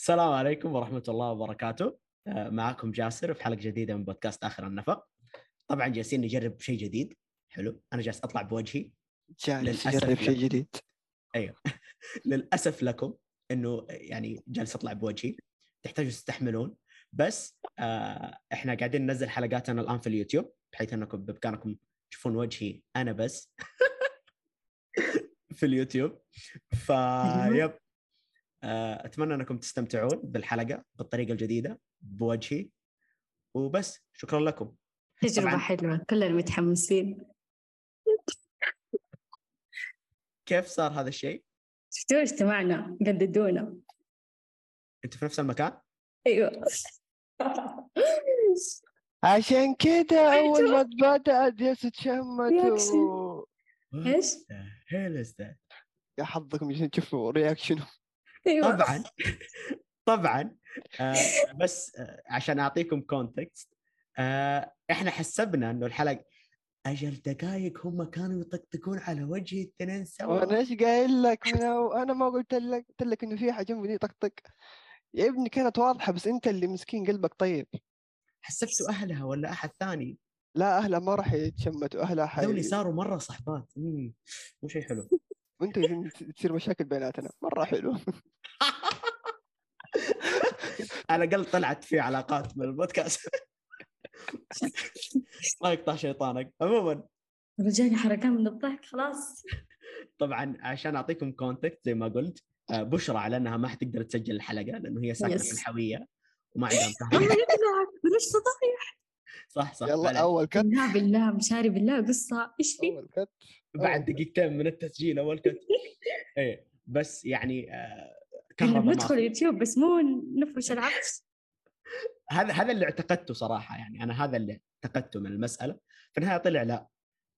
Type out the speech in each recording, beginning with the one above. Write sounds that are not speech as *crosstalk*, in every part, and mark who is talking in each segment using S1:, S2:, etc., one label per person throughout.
S1: السلام عليكم ورحمة الله وبركاته. آه، معكم جاسر في حلقة جديدة من بودكاست آخر النفق. طبعا جالسين نجرب شيء جديد. حلو. أنا جالس أطلع بوجهي.
S2: جالس يجرب شيء. جديد. *laughs*
S1: للأسف لكم أنه يعني جالس أطلع بوجهي. تحتاجوا تستحملون. بس آه إحنا قاعدين ننزل حلقاتنا الآن في اليوتيوب بحيث أنكم بإمكانكم تشوفون وجهي أنا بس *laughs* في اليوتيوب. فيب أتمنى أنكم تستمتعون بالحلقة بالطريقة الجديدة بوجهي. وبس شكرا لكم.
S3: تجربة
S1: طبعاً.
S3: حلوة كلنا متحمسين.
S1: كيف صار هذا الشيء؟
S3: شفتوا اجتمعنا قددونا.
S1: أنتوا في نفس المكان؟
S3: أيوه.
S2: عشان كذا أول ما بدأت جالسة تشمتوا.
S3: إيش؟
S1: hell is that
S2: يا حظكم عشان تشوفوا reaction
S3: أيوه
S1: طبعا. *laughs* طبعا. آه *laughs* بس آه عشان أعطيكم context آه إحنا حسبنا إنه الحلقة أجل دقائق هم كانوا يطقطقون على وجهي الاثنين سوا.
S2: وأنا إيش قايل لك أنا ما قلت لك قلت لك إنه في حاجة جنبي طقطق يا ابني كانت واضحة بس أنت اللي مسكين قلبك طيب.
S1: حسبتوا أهلها ولا أحد ثاني؟
S2: لا أهلها ما راح يتشمتوا
S1: أهلها
S2: حي...
S1: صاروا مرة صحبات. مم، مو شيء حلو. *laughs*
S2: وانت تصير مشاكل بيناتنا. مرة حلو. *laughs*
S1: على الأقل طلعت في علاقات من البودكاست. *laughs* الله يقطع شيطانك. عموما.
S3: رجعني حركان من الضحك خلاص.
S1: طبعا عشان أعطيكم كونتكست زي ما قلت آه، بشرى على أنها ما حتقدر تسجل الحلقة لأنه هي ساكنة في. الحوية وما عندها *laughs*
S3: الله
S1: مساحه
S3: يقلعك تضحك.
S1: صح صح.
S2: يلا. أول كت
S3: بالله بالله مشاري بالله قصة. إيش في؟
S2: أول كت
S1: بعد. دقيقتين من التسجيل أول كنت *laughs* إيه بس يعني آه،
S3: إحنا
S1: كهرباء ما
S3: بندخل
S1: في.
S3: يوتيوب بس مو نفرش العفش *laughs*
S1: هذا هذا اللي اعتقدته صراحة يعني أنا هذا اللي اعتقدته من المسألة في النهاية طلع لا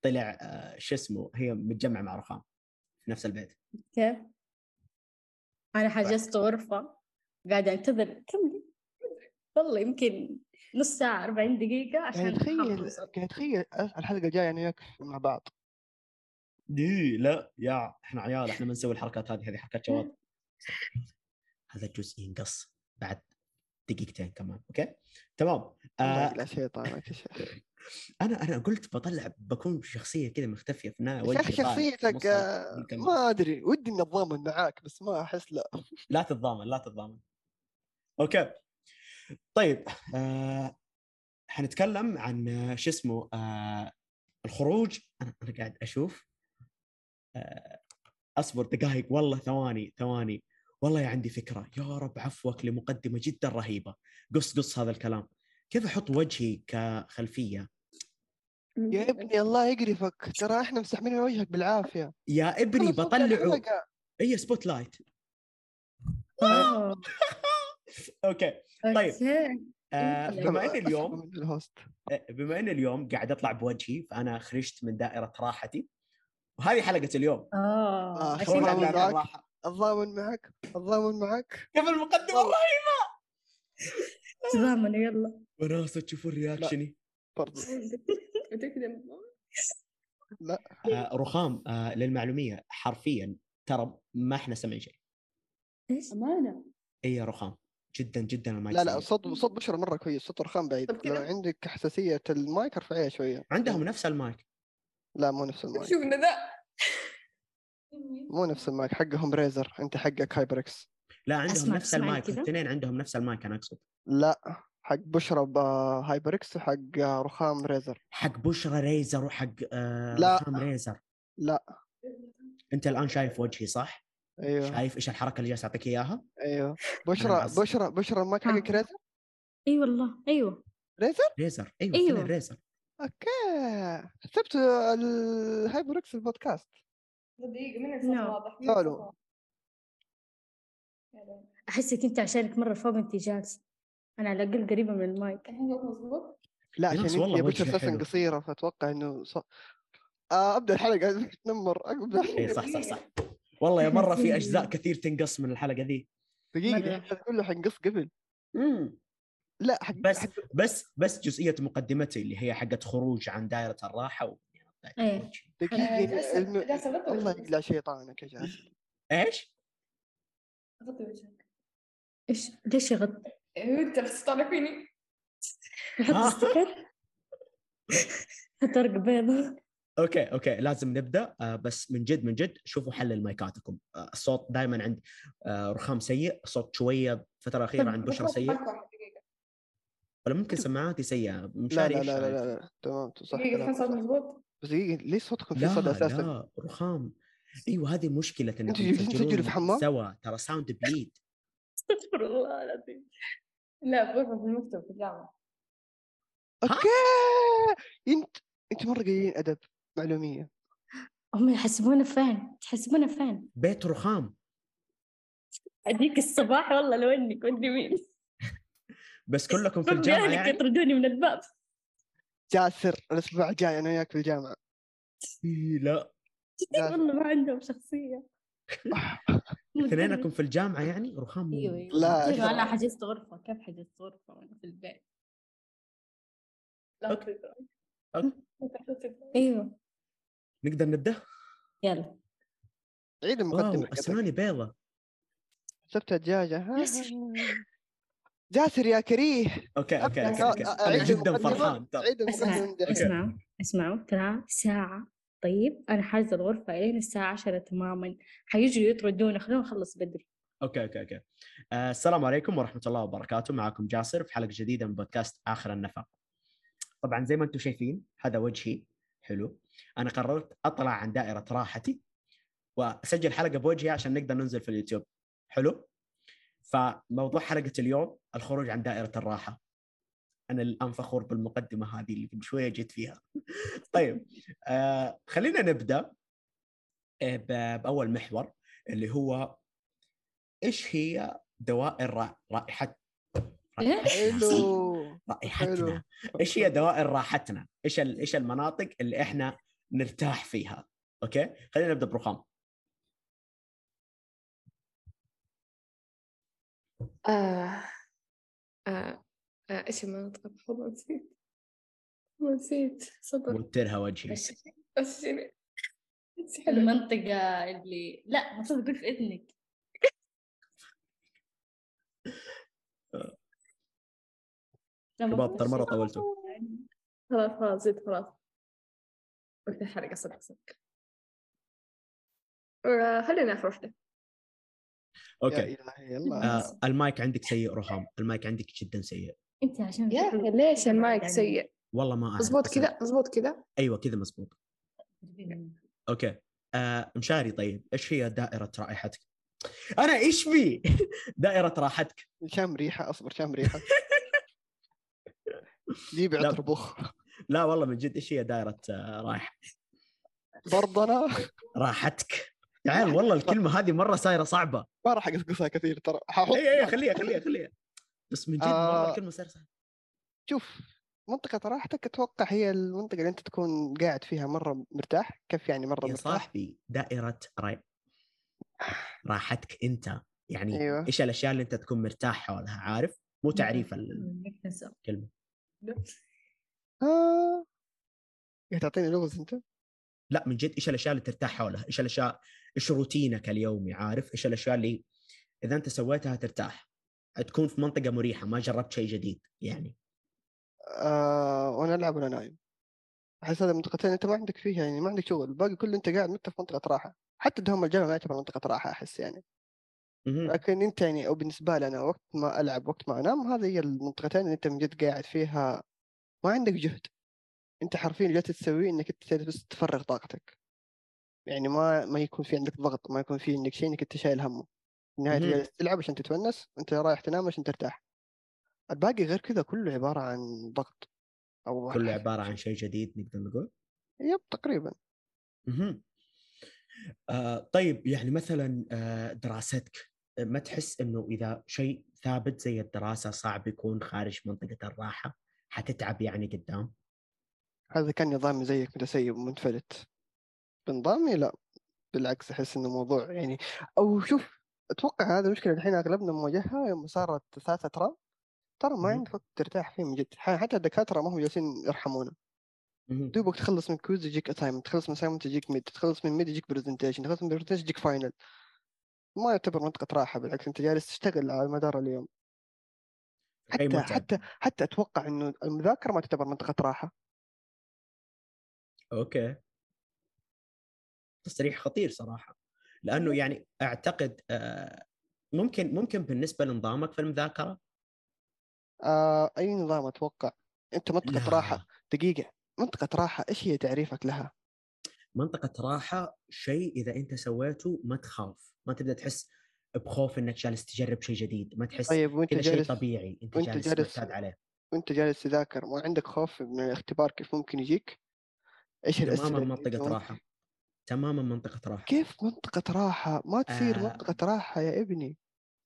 S1: طلع آه، شو اسمه هي متجمع مع رخام في نفس البيت
S3: كيف؟ أنا حجزت غرفة قاعدة أنتظر كم والله يمكن نص ساعة 40 دقيقة
S2: يعني
S3: عشان
S2: تخيل
S3: أخلص.
S2: يعني تخيل الحلقة الجاية أنا وياك مع بعض
S1: دي لا يا إحنا عيال إحنا ما نسوي الحركات هذه هذه حركات شواطئ هذا الجزء ينقص بعد دقيقتين كمان أوكي؟ تمام. آه
S2: يقلع شيطانك *laughs*
S1: أنا أنا قلت بطلع بكون شخصية كذا مختفية في النهاية
S2: يا شخصيتك آه،. ما أدري ودي إني أتضامن معاك بس ما أحس لا.
S1: لا تتضامن لا تتضامن. أوكي. طيب آه حنتكلم عن آه، شو اسمه آه الخروج. أنا أنا قاعد أشوف أصبر دقائق والله ثواني ثواني. والله عندي فكرة. يا رب عفوك لمقدمة جدا رهيبة. قص قص هذا الكلام. كيف أحط وجهي كخلفية؟
S2: يا ابني الله يقرفك. ترى إحنا مستحملين وجهك بالعافية.
S1: يا ابني بطلعه. اي
S3: spotlight. *laughs*
S1: أوكي. طيب.
S3: أوكي.
S1: آه
S3: طيب.
S1: بما
S2: إن
S1: اليوم
S2: ال host.
S1: بما إن اليوم قاعد أطلع بوجهي فأنا خرجت من دائرة راحتي. وهذه حلقة اليوم.
S2: آه.
S3: آه،
S1: أتضامن
S2: معك. أتضامن معك. أتضامن معك.
S1: كيف المقدمة؟
S2: والله.
S3: تضامنوا يلا.
S1: وناسه تشوفون reaction ي
S2: برضو. *laughs* لا.
S1: آه رخام آه للمعلومية. حرفيا ترى ما إحنا سامعين شيء.
S3: إيش؟
S4: أمانة.
S1: اي يا رخام. جدا جدا المايك
S2: لا لا. صوت صوت بشرى مرة كويس. صوت رخام بعيد؟ لو عندك حساسية المايك ارفعيها شوية.
S1: عندهم نفس المايك.
S2: لا مو نفس المايك
S4: شوفنا ذا
S2: مو نفس المايك حقهم Razer أنت حقك HyperX
S1: لا عندهم
S3: أسمع-
S1: نفس المايك؟ الاثنين عندهم نفس المايك أنا أقصد
S2: لا حق بشرى ب HyperX وحق رخام Razer
S1: حق بشرى Razer وحق آه
S2: لا.
S1: رخام Razer
S2: لا
S1: أنت الآن شايف وجهي صح؟
S2: أيوه
S1: شايف إيش الحركة اللي جالس أعطيك إياها؟
S2: أيوه بشرى. بشرى بشرى المايك حقك
S3: آه.
S2: Razer
S3: إي والله
S2: إيوه
S1: Razer Razer
S3: أيوه.
S1: إيوه Razer
S2: أوكي. حسبت ال HyperX البودكاست.
S4: دقيقة من الصوت. واضح.
S3: أحسك أنت عشانك مرة فوق انت جالس. أنا على الأقل قريبة من المايك.
S4: الحين صوت مضبوط
S2: لا
S1: يا
S2: عشان أنت
S1: وجهي أساسا.
S2: قصيرة فأتوقع إنه ص... آه أبدأ الحلقة تنمر ابدا
S1: اي إيه، صح صح صح. والله يا مرة في *laughs* أجزاء كثير تنقص من الحلقة ذي.
S2: دقيقة كله حنقص قبل.
S1: امم
S2: لا حق
S1: بس
S2: حق
S1: بس بس جزئية مقدمتي اللي هي حقت خروج عن دائرة الراحة و...
S3: إيه.
S4: دقيقة
S2: الله. يقلع شيطانك يا جاسم
S1: إيش؟
S4: غطي وجهك.
S3: إيش؟ ليش يغطي؟
S4: أنت بس تعرفيني
S3: فرق بيضة.
S1: أوكي أوكي لازم نبدأ. آه بس من جد من جد شوفوا حل مايكاتكم آه الصوت دائما عند آه رخام سيء الصوت شوية الفترة الاخيره عند بشرى سيء. ولا ممكن سماعاتي سيئه
S2: لا
S1: مشاري
S2: لا لا لا,
S1: رأيك؟
S2: لا, لا. تمام صح
S4: الحين صوت. مضبوط
S2: بس دقيقة ليش صوتكم في
S1: لا
S2: صدى أساسا؟
S1: لا رخام إيوه هذه مشكلة
S2: جالسين تسجلوا في حمام؟
S1: سوا ترى sound bleed
S3: استغفر الله العظيم
S4: لا بغرفة في المكتب في الجامعة
S2: أوكي إنت إنت مرة قليلين أدب معلومية
S3: هم يحسبونا فين؟ تحسبونا فين؟
S1: بيت رخام
S3: أديك الصباح والله لو إنك مدري مين
S1: بس كلكم في
S3: الجامعة
S1: يعني؟
S3: يطردوني من الباب.
S2: جاسر الأسبوع الجاي أنا وياك في الجامعة.
S1: إيه، لا.
S3: والله ما عندهم شخصية. *laughs*
S1: اثنينكم في الجامعة يعني؟ رخام.
S3: أيوه أيوه.
S2: لا، أكثر.
S3: أنا حجزت غرفة؟ كيف حجزت غرفة وأنا في البيت؟
S4: لا. لا تقدر. *laughs*
S3: أيوه.
S1: نقدر نبدأ؟
S3: يلا.
S2: عيد حقتك.
S1: اسناني بيضة.
S2: سبت الدجاجة ها-
S3: جاسر.
S2: يا كريه.
S1: أوكي أوكي
S2: أوكي,
S1: أوكي.
S2: أنا
S1: جدا. فرحان.
S3: اسمعوا اسمعوا ترى ساعة. طيب أنا حاجزة الغرفة إلين الساعة عشرة تماما. حيجوا يطردونا. خلونا نخلص بدري.
S1: أوكي أوكي أوكي. آه السلام عليكم ورحمة الله وبركاته. معكم جاسر في حلقة جديدة من بودكاست آخر النفق. طبعا زي ما أنتم شايفين هذا وجهي. حلو. أنا قررت أطلع عن دائرة راحتي وأسجل حلقة بوجهي عشان نقدر ننزل في اليوتيوب. حلو. فموضوع حلقة اليوم الخروج عن دائرة الراحة. أنا الآن فخور بالمقدمة هذه اللي قبل شوية جيت فيها. *laughs* طيب آه خلينا نبدأ آه، بأول محور اللي هو إيش هي دوائر را- رائحة؟
S2: حلو.
S1: رائحتنا.
S2: حلو.
S1: إيش هي دوائر راحتنا إيش إيش المناطق اللي إحنا نرتاح فيها؟ أوكي؟ خلينا نبدأ برخام
S4: آه. آه. آه. إيش المناطق والله نسيت. والله نسيت. صدق.
S1: وترها وجهي.
S3: بس المنطقة اللي لا المفروض تقول في إذنك. *laughs* لا،
S1: شباب ترى مرة طولتوا.
S4: خلاص خلاص زيد خلاص. وقت الحلقة صدق صدق. خلينا في
S2: يا
S1: أوكي.
S2: إلهي يلا.
S1: آه المايك عندك سيء رخام. المايك عندك جدا سيء.
S3: أنت عشان
S4: يا أخي ليش المايك
S3: يعني-
S4: سيء؟
S1: والله ما أعرف
S4: مزبوط كذا مزبوط كذا؟
S1: أيوه كذا مزبوط أوكي. آه مشاري طيب إيش هي دائرة رائحتك؟ أنا إيش بي *laughs* دائرة راحتك.
S2: شام ريحة أصبر شام ريحة. جيبي
S1: لا.
S2: عطر بخ
S1: لا والله من جد إيش هي دائرة آه راحه
S2: برضه أنا
S1: راحتك تعال *laughs* والله الكلمة هذه مرة صايره صعبة.
S2: ما راح اقصقصها كثير ترى. ححط
S1: اي اي خليها خليها خليها. بس من جد مره
S2: آه.
S1: الكلمة صايره صعبة.
S2: شوف منطقة راحتك أتوقع هي المنطقة اللي أنت تكون قاعد فيها مرة مرتاح كيف يعني مرة
S1: يا
S2: مرتاح؟
S1: صاحبي دائرة راي... *sighs* راحتك أنت. يعني
S2: أيوة.
S1: إيش الأشياء اللي أنت تكون مرتاح حولها؟ عارف؟ مو تعريف الكلمة.
S2: آه. إيه تعطيني لغز أنت؟
S1: لا من جد إيش الأشياء اللي ترتاح حولها؟ إيش الأشياء إيش روتينك اليومي؟ عارف؟ إيش الأشياء اللي إذا أنت سويتها ترتاح. تكون في منطقة مريحة ما جربت شيء جديد يعني.
S2: آه وأنا ألعب وأنا نايم. أحس هذه منطقتين أنت ما عندك فيها يعني ما عندك شغل. الباقي كله أنت قاعد أنت في منطقة راحة. حتى دوام الجامعة ما يعتبر منطقة راحة أحس يعني. لكن أنت يعني أو بالنسبة لي أنا وقت ما ألعب وقت ما أنام هذه هي المنطقتين اللي أنت من جد قاعد فيها. ما عندك جهد. أنت حرفيا اللي تسويه إنك أنت بس تفرغ طاقتك. يعني ما ما يكون في عندك ضغط ما يكون في عندك شيء إنك أنت شايل همه. جالس تلعب عشان تتونس انت رايح تنام عشان ترتاح. الباقي غير كذا كله عبارة عن ضغط أو
S1: كله عبارة عن شيء جديد نقدر نقول؟
S2: يب تقريبا.
S1: مهم. آه طيب يعني مثلا آه دراستك آه، ما تحس إنه إذا شيء ثابت زي الدراسة صعب يكون خارج منطقة الراحة؟ حتتعب يعني قدام؟
S2: هذا كان نظامي زيك متسيب ومنفلت بنظامي؟ لا بالعكس أحس إنه موضوع يعني أو شوف أتوقع هذا المشكلة الحين أغلبنا مواجهها يوم صارت ثلاثة ترى ترى ما. عندك وقت ترتاح فيه من جد. حتى الدكاترة ما هم جالسين يرحمونا. دوبك تخلص من quiz يجيك assignment تخلص من assignment يجيك mid تخلص من mid يجيك presentation تخلص من presentation يجيك final ما يعتبر منطقة راحة بالعكس أنت جالس تشتغل على مدار اليوم. حتى. حتى حتى أتوقع إنه المذاكرة ما تعتبر منطقة راحة.
S1: أوكي. تصريح خطير صراحة لأنه يعني أعتقد آه، ممكن ممكن بالنسبة لنظامك في المذاكرة
S2: آه أي نظام أتوقع أنت منطقة
S1: لا.
S2: راحة دقيقة منطقة راحة إيش هي تعريفك لها؟
S1: منطقة راحة شيء إذا أنت سويته ما تخاف ما تبدأ تحس بخوف إنك جالس تجرب شيء جديد ما تحس
S2: طيب وأنت
S1: كذا شيء
S2: جالس
S1: طبيعي أنت
S2: وأنت
S1: جالس,
S2: جالس-
S1: معتاد عليه
S2: وأنت جالس تذاكر ما عندك خوف من الاختبار كيف ممكن يجيك؟ إيش أنت منطقة
S1: راحة تماما منطقة راحة.
S2: كيف منطقة راحة؟ ما تصير
S1: آه.
S2: منطقة راحة يا ابني.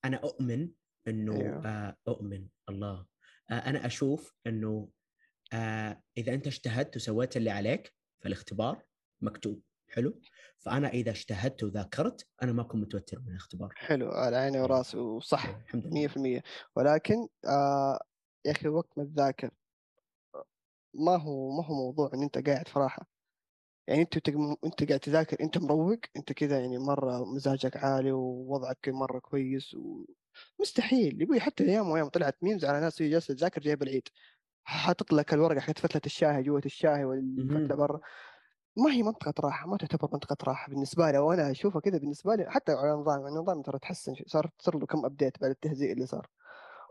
S1: أنا أؤمن إنه
S2: أيوه.
S1: آه أؤمن. الله. آه أنا أشوف إنه آه إذا أنت اجتهدت وسويت اللي عليك في الاختبار مكتوب. حلو. فأنا إذا اجتهدت وذاكرت أنا ما أكون متوتر من الاختبار.
S2: حلو. على عيني وراسي وصح
S1: الحمد لله.
S2: 100% ولكن آه يا أخي وقت ما تذاكر ما هو ما هو موضوع إن أنت قاعد في راحة. يعني أنت تق- أنت قاعد تذاكر أنت مروق أنت كذا يعني مرة مزاجك عالي ووضعك مرة كويس ومستحيل يبوي حتى أيام وأيام طلعت memes على ناس هي جالسة تذاكر جايب العيد. حاطط لك الورقة حقت فتلة الشاي جوة الشاي
S1: والفتلة.
S2: برا. ما هي منطقة راحة ما تعتبر منطقة راحة بالنسبة لي. وأنا أشوفها كذا بالنسبة لي حتى على النظام يعني النظام ترى تحسن صار صار له كم أبديت بعد التهزيء اللي صار.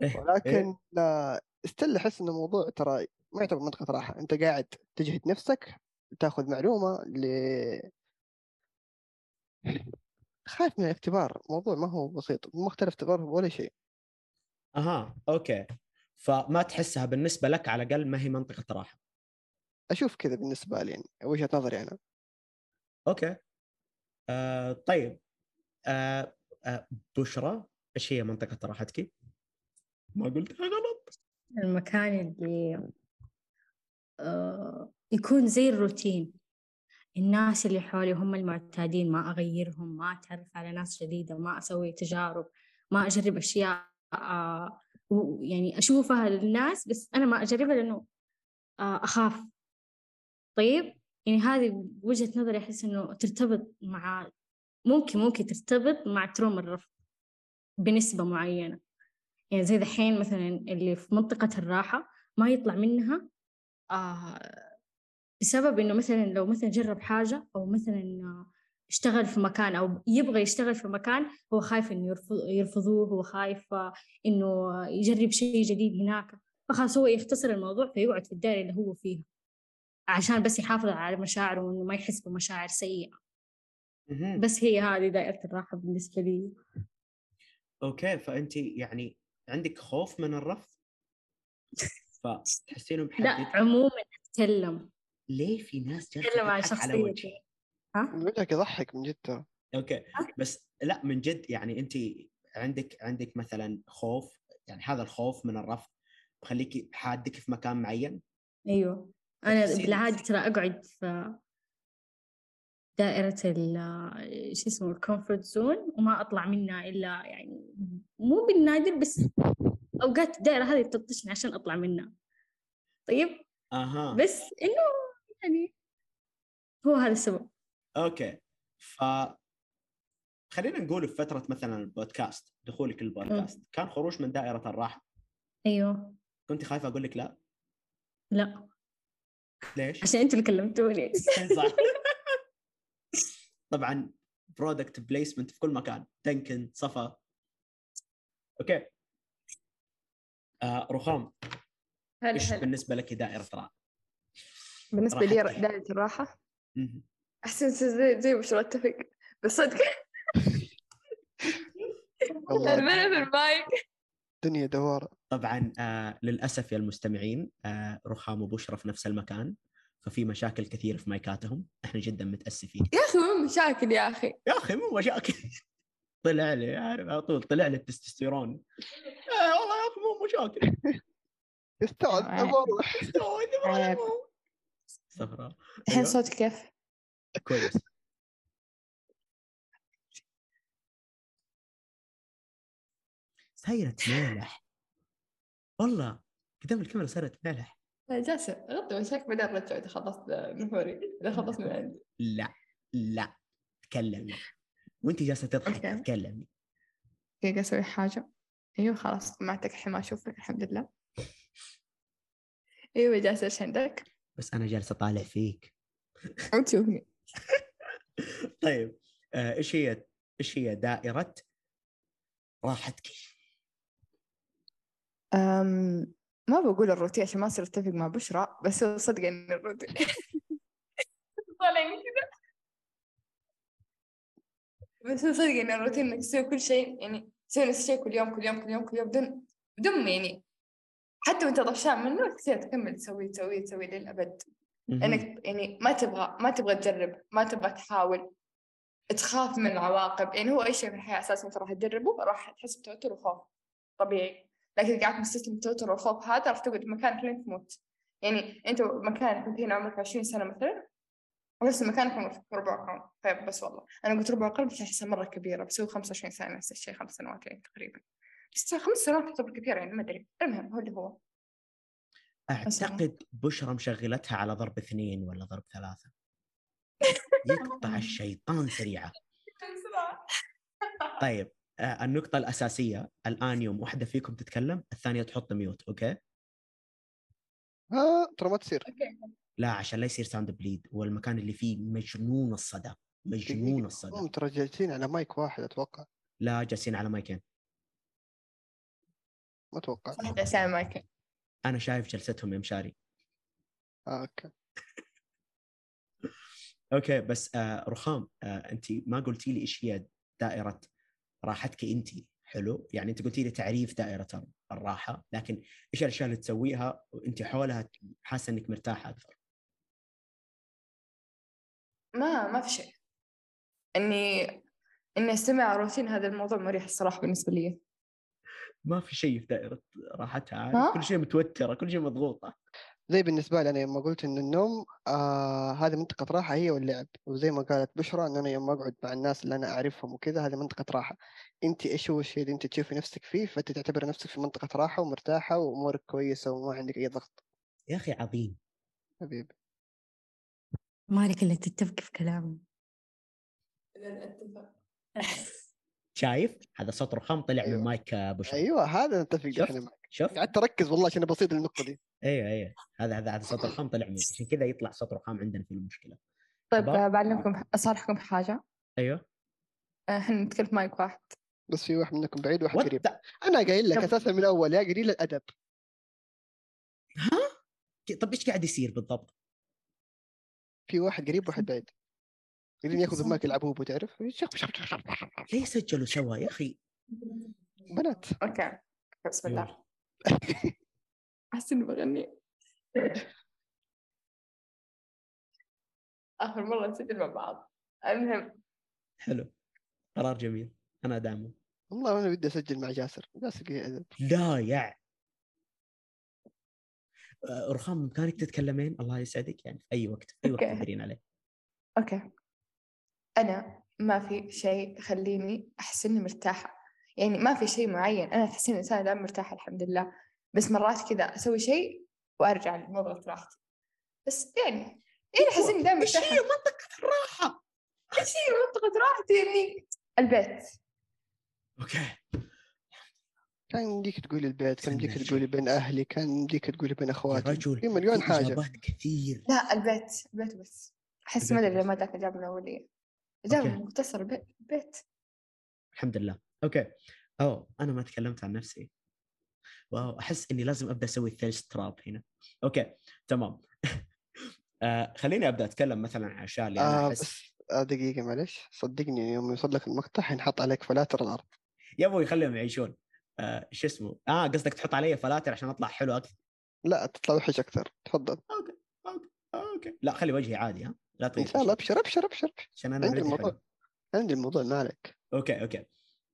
S1: إيه، إيه.
S2: ولكن لا still أحس انه الموضوع ترى ما يعتبر منطقة راحة. أنت قاعد تجهد نفسك تاخذ معلومة ل خايف من الاختبار الموضوع ما هو بسيط مختلف تبر ولا شيء.
S1: أها أوكي. فما تحسها بالنسبة لك على الأقل ما هي منطقة راحة.
S2: أشوف كذا بالنسبة لي يعني وجهة نظري أنا.
S1: أوكي. آه طيب. آه آه بشرى إيش هي منطقة راحتك؟ ما قلتها غلط.
S3: المكان اللي يكون زي الروتين. الناس اللي حولي هم المعتادين ما أغيرهم ما أتعرف على ناس جديدة ما أسوي تجارب ما أجرب أشياء آه، يعني أشوفها للناس بس أنا ما أجربها لأنه آه، أخاف. طيب؟ يعني هذه وجهة نظري أحس إنه ترتبط مع ممكن ممكن ترتبط مع تروما الرفض بنسبة معينة. يعني زي دحين مثلا اللي في منطقة الراحة ما يطلع منها آه بسبب إنه مثلا لو مثلا جرب حاجة أو مثلا اشتغل في مكان أو يبغى يشتغل في مكان هو خايف إنه يرفض يرفضوه هو خايف إنه يجرب شيء جديد هناك فخلاص هو يختصر الموضوع فيقعد في الدائرة اللي هو فيها عشان بس يحافظ على مشاعره وإنه ما يحس بمشاعر سيئة.
S1: مهم.
S3: بس هي هذه دائرة الراحة بالنسبة لي.
S1: أوكي فانت يعني عندك خوف من الرفض؟ *laughs* فتحسينه
S3: لا
S1: محدد
S3: عموما أتكلم.
S1: ليه في ناس
S3: أتكلم عن شخصيتي
S1: وجهي
S3: ها؟
S2: وجهك يضحك من جد. ترى
S1: أوكي بس لا من جد يعني أنت عندك عندك مثلا خوف يعني هذا الخوف من الرفض بخليك حادك في مكان معين؟
S3: أيوه.
S1: أنا
S3: بالعادة ترى أقعد في دائرة ال شو اسمه ال comfort zone وما أطلع منها إلا يعني مو بالنادر بس اوقات الدائرة هذه تطشني عشان أطلع منها. طيب؟
S1: أها.
S3: بس إنه يعني هو هذا السبب.
S1: أوكي. ف خلينا نقول في فترة مثلا البودكاست دخولك للبودكاست كان خروج من دائرة الراحة.
S3: أيوه.
S1: كنت خايفة أقول لك لا؟
S3: لا.
S1: ليش؟
S3: عشان أنتوا اللي كلمتوني. *laughs*
S1: صح. *laughs* طبعا product placement في كل مكان. Dunkin صفا. أوكي. آه رخام
S4: هلا
S1: إيش
S4: هلا.
S1: بالنسبة لك دائرة راحة؟
S4: بالنسبة لي الراحة؟
S1: مهم.
S4: أحسن زي زي بشرى أتفق بس صدق. *laughs* في المايك.
S2: الدنيا دوارة.
S1: طبعا آه للأسف يا المستمعين آه رخام وبشرى في نفس المكان ففي مشاكل كثيرة في مايكاتهم إحنا جدا متأسفين.
S4: يا أخي مو مشاكل يا أخي.
S1: يا أخي مو مشاكل. *laughs* طلع لي عارف على طول طلع لي التستوستيرون. مشاكل.
S3: آه.
S2: بروح
S3: عيب.
S1: صفراء
S4: الحين
S1: أيوة.
S4: صوتي كيف؟
S1: كويس. صايرة مالح والله قدام الكاميرا صارت مالح
S4: لا جالسة. غطي وشك بعدين رجع إذا خلصت نفوري إذا خلصت من عندي.
S1: لا لا. تكلم وانت جالسة تضحك
S4: أوكي.
S1: تتكلمي
S4: دقيقة أسوي حاجة. أيوة خلاص سمعتك الحين ما أشوفك الحمد لله. أيوة جالسة إيش عندك؟
S1: بس أنا جالسة أطالع فيك.
S4: وتشوفني *laughs*
S1: طيب آه، إيش هي إيش هي دائرة راحتك؟
S4: أم... ما بقول الروتين عشان ما أصير أتفق مع بشرى بس هو صدق إن الروتين. *laughs* طالعني كذا بس هو صدق إن الروتين إنك تسوي كل شيء يعني تسوي نفس الشيء كل يوم كل يوم كل يوم كل يوم بدون بدون يعني حتى وأنت طفشان منه تصير تكمل تسوي تسوي تسوي للأبد.
S1: مهم.
S4: إنك يعني ما تبغى ما تبغى تجرب ما تبغى تحاول. تخاف من العواقب. يعني هو أي شيء في الحياة أساسا انت راح تجربه راح تحس بتوتر وخوف. طبيعي. لكن قاعد مستسلم التوتر والخوف هذا راح تقعد مكانك لين تموت. يعني أنت مكانك كنت هنا عمرك 20 سنة مثلا ونفس عمرك في ربع قرن. طيب بس والله. أنا قلت ربع قرن بس احسها مرة كبيرة بسوي 25 سنة نفس الشيء خمس سنوات يعني تقريبا. بس خمس سنوات تعتبر كثيره يعني ما أدري. المهم هو اللي هو.
S1: أعتقد بشرى مشغلتها على ضرب اثنين ولا ضرب ثلاثة. *laughs* يقطع الشيطان سريعة. *laughs* طيب آه، النقطة الأساسية. الآن يوم واحدة فيكم تتكلم الثانية تحط mute أوكي؟
S2: ها ترى ما تصير.
S4: أوكي.
S1: لا عشان لا يصير sound bleed والمكان اللي فيه مجنون الصدى مجنون. الصدى.
S2: هم ترى جالسين على مايك واحد أتوقع.
S1: لا جالسين على مايكين
S2: ما أتوقع.
S4: صح عشان ما يكون
S1: أنا شايف جلستهم يا مشاري.
S2: آه أوكي. *laughs*
S1: أوكي بس آه رخام آه أنت ما قلتي لي إيش هي دائرة راحتك أنت. حلو؟ يعني أنت قلتي لي تعريف دائرة الراحة لكن إيش الأشياء اللي تسويها وأنت حولها حاسة إنك مرتاحة أكثر؟
S4: ما ما في شيء. إني إني أستمع روتين هذا الموضوع مريح الصراحة بالنسبة لي.
S1: ما في شيء في دائرة راحتها؟ عارف كل شيء متوترة كل شيء مضغوطة.
S2: زي بالنسبة لي أنا يوم قلت إن النوم آه هذه منطقة راحة هي واللعب. وزي ما قالت بشرى إن أنا يوم أقعد مع الناس اللي أنا أعرفهم وكذا هذه منطقة راحة. أنت إيش هو الشيء اللي أنت تشوفي نفسك فيه؟ فأنت تعتبر نفسك في منطقة راحة ومرتاحة وأمورك كويسة وما عندك أي ضغط.
S1: يا أخي عظيم.
S2: حبيبي.
S3: مالك إلا تتفق في كلامي
S1: شايف؟ هذا صوت رخام طلع من
S2: أيوة.
S1: مايك آه، بشرى
S2: أيوه هذا نتفق
S1: شفت؟
S2: إحنا معك.
S1: شوف.
S2: قعدت أركز والله عشان بسيط النقطة دي.
S1: أيوه أيوه. هذا هذا هذا صوت رخام طلع منه عشان كذا يطلع صوت رخام عندنا في المشكلة.
S4: طيب بعلمكم أصالحكم في حاجة؟
S1: أيوه.
S4: آه، إحنا نتكلم في مايك واحد.
S2: بس في واحد منكم بعيد وواحد قريب. أنا قايل لك أساسا من الأول يا قليل الأدب.
S1: طب إيش قاعد يصير بالضبط؟
S2: في واحد قريب وواحد بعيد قاعدين ياخذوا المايك يلعبوه تعرف؟
S1: ليه سجلوا سوا يا أخي؟
S2: بنات.
S4: أوكي. بسم الله. *laughs* أحس إني بغني. آخر مرة نسجل مع بعض. المهم.
S1: حلو. قرار جميل. أنا أدعمه.
S2: والله أنا بدي أسجل مع جاسر. جاسر
S1: لا يا رخام بامكانك تتكلمين الله يسعدك يعني في أي وقت في أي وقت. تدرين عليه.
S4: أوكي. أنا ما في شيء يخليني أحس إني مرتاحة. يعني ما في شيء معين. أنا احس إني إنسانة دائما مرتاحة الحمد لله. بس مرات كذا أسوي شيء وأرجع لموضوع راحتي بس يعني يعني أحس إني دائما
S1: إيش
S4: مرتاحة.
S1: هي منطقة الراحة؟
S4: إيش هي منطقة راحتي يعني البيت.
S1: okay.
S2: كان يمديك تقولي البيت كان يمديك تقولي. بين أهلي كان يمديك تقولي بين
S1: يا
S2: أخواتي.
S1: رجل
S2: في مليون
S1: في
S2: حاجة.
S1: اجابات كثير.
S4: لا البيت البيت بس. أحس ما
S1: أدري.
S4: لما ذاك الاجابه الاوليه اجابه. مختصره البيت البيت
S1: الحمد لله. okay. أوه أنا ما تكلمت عن نفسي. wow أحس إني لازم أبدأ أسوي thirst trap هنا. okay تمام. *laughs* آه خليني أبدأ أتكلم مثلا عن الاشياء اللي أنا
S2: آه
S1: أحس
S2: بس آه دقيقة معلش صدقني يوم يوصل لك المقطع حينحط عليك فلاتر الأرض.
S1: يا أبوي خليهم يعيشون. آه شو اسمه؟ آه قصدك تحط علي فلاتر عشان أطلع حلو أكثر؟
S2: لا تطلع وحش أكثر. تفضل.
S1: okay okay okay. لا خلي وجهي عادي ها؟ لا تغير
S2: شاء الله. أبشر أبشر أبشر.
S1: عشان أنا
S2: عندي الموضوع.
S1: حلو.
S2: عندي الموضوع ما عليك.
S1: okay okay.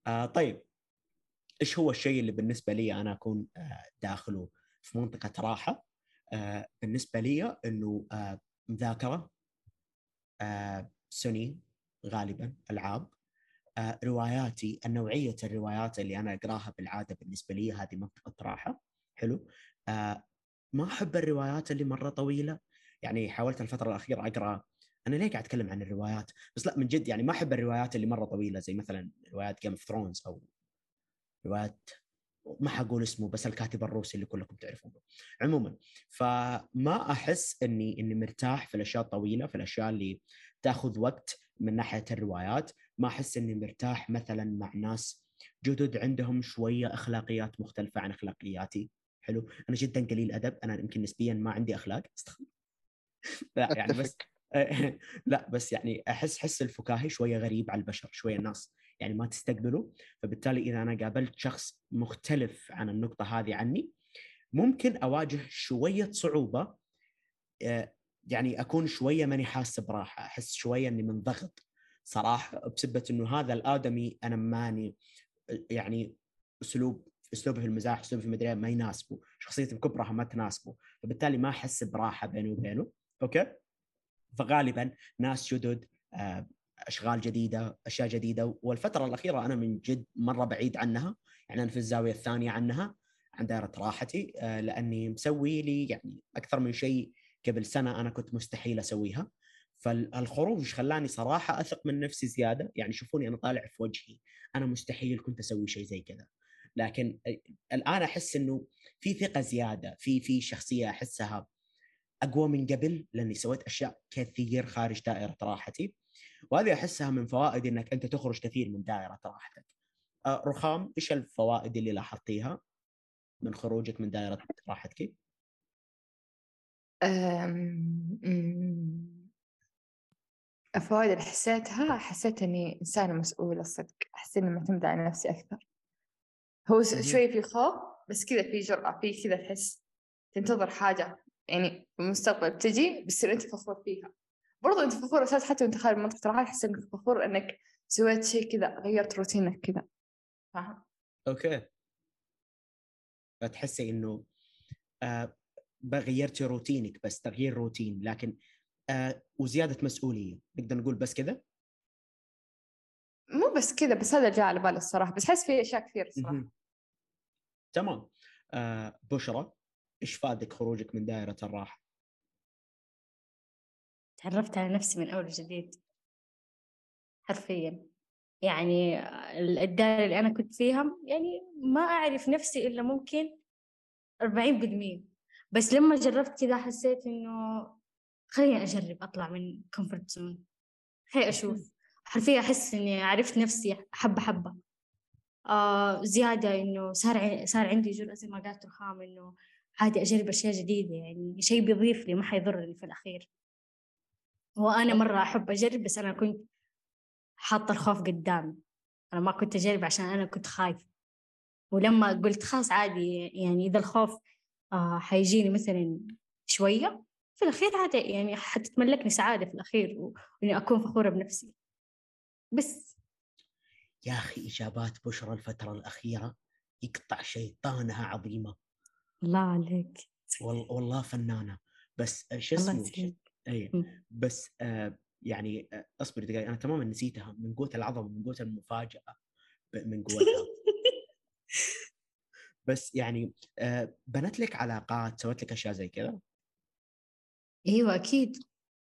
S1: آه طيب. إيش هو الشيء اللي بالنسبة لي أنا أكون آه داخله في منطقة راحة؟ آه بالنسبة لي إنه آه مذاكرة آه سنين غالبا ألعاب. رواياتي النوعية الروايات اللي أنا أقراها بالعادة بالنسبة لي هذه منطقة راحة. حلو. آه ما أحب الروايات اللي مرة طويلة. يعني حاولت الفترة الأخيرة أقرأ. أنا ليه قاعد أتكلم عن الروايات؟ بس لا من جد يعني ما أحب الروايات اللي مرة طويلة زي مثلا روايات Game of Thrones أو روايات ما حقول اسمه بس الكاتب الروسي اللي كلكم تعرفونه. عموما فما أحس إني إني مرتاح في الأشياء الطويلة في الأشياء اللي تأخذ وقت من ناحية الروايات. ما أحس إني مرتاح مثلا مع ناس جدد عندهم شوية أخلاقيات مختلفة عن أخلاقياتي. حلو؟ أنا جدا قليل أدب. أنا يمكن نسبيا ما عندي أخلاق. *laughs* لا يعني بس *laughs* لا بس يعني أحس حس الفكاهي شوية غريب على البشر شوية الناس يعني ما تستقبله. فبالتالي إذا أنا قابلت شخص مختلف عن النقطة هذه عني ممكن أواجه شوية صعوبة آه، يعني أكون شوية ماني حاسس براحه أحس شوية إني منضغط. صراحة بسبة إنه هذا الآدمي أنا ماني يعني أسلوب أسلوبه في المزاح أسلوبه في المدري ما يناسبه. شخصيته بكبرها ما تناسبه. فبالتالي ما أحس براحة بيني وبينه. أوكي؟ فغالبا ناس جدد آه، أشغال جديدة أشياء جديدة. والفترة الأخيرة أنا من جد مرة بعيد عنها. يعني أنا في الزاوية الثانية عنها عن دائرة راحتي آه، لأني مسوي لي يعني أكثر من شيء قبل سنة أنا كنت مستحيل أسويها. فالخروج خلاني صراحة أثق من نفسي زيادة يعني شوفوني أنا طالع في وجهي أنا مستحيل كنت أسوي شيء زي كذا لكن الآن أحس إنه في ثقة زيادة في في شخصية أحسها أقوى من قبل لأني سويت أشياء كثير خارج دائرة راحتي وهذه أحسها من فوائد إنك أنت تخرج كثير من دائرة راحتك. آه، رخام إيش الفوائد اللي لاحظتيها من خروجك من دائرة راحتك؟
S4: الفوائد اللي حسيتها حسيت إني إنسانة مسؤولة الصدق حسيت إني معتمدة على نفسي أكثر. هو شوي في خوف بس كذا في جرأة في كذا تحس تنتظر حاجة يعني المستقبل بتجي بتصير أنت فخور فيها. برضو أنت فخور أساس حتى وأنت خارج منطقة الراحة تحس إنك فخور إنك سويت شيء كذا غيرت روتينك كذا. فاهم؟
S1: okay. فتحسي إنه آه غيرتي روتينك بس تغيير روتين لكن آه وزيادة مسؤولية. نقدر نقول بس كذا؟
S4: مو بس كذا بس هذا جاء على بالي الصراحة بس حس في أشياء كثير الصراحة.
S1: تمام. آه بشرى إيش فادك خروجك من دائرة الراحة؟
S3: تعرفت على نفسي من أول وجديد. حرفيا. يعني الدائرة اللي أنا كنت فيها يعني ما أعرف نفسي إلا ممكن أربعين بالمية. بس لما جربت كذا حسيت إنه خليني أجرب أطلع من comfort zone حقي أشوف. حرفيا أحس إني عرفت نفسي حبة حبة. آه زيادة إنه صار صار عندي جرأة زي ما قالت رخام إنه عادي أجرب أشياء جديدة يعني شيء بيضيف لي ما حيضرني في الأخير. وأنا مرة أحب أجرب بس أنا كنت حاطة الخوف قدامي. أنا ما كنت أجرب عشان أنا كنت خايفة. ولما قلت خلاص عادي يعني إذا الخوف آه حيجيني مثلا شوية في الأخير عادي يعني حتتملكني سعادة في الأخير وإني أكون فخورة بنفسي. بس.
S1: يا أخي إجابات بشرى الفترة الأخيرة يقطع شيطانها عظيمة.
S3: الله عليك.
S1: والله فنانة. بس شو اسمه؟ اي بس آه يعني آه أصبر دقيقه أنا تماما نسيتها. من قوة العظمة من قوة المفاجأة من قوتها. *laughs* بس يعني آه بنت لك علاقات سوت لك أشياء زي كذا؟
S3: أيوه أكيد.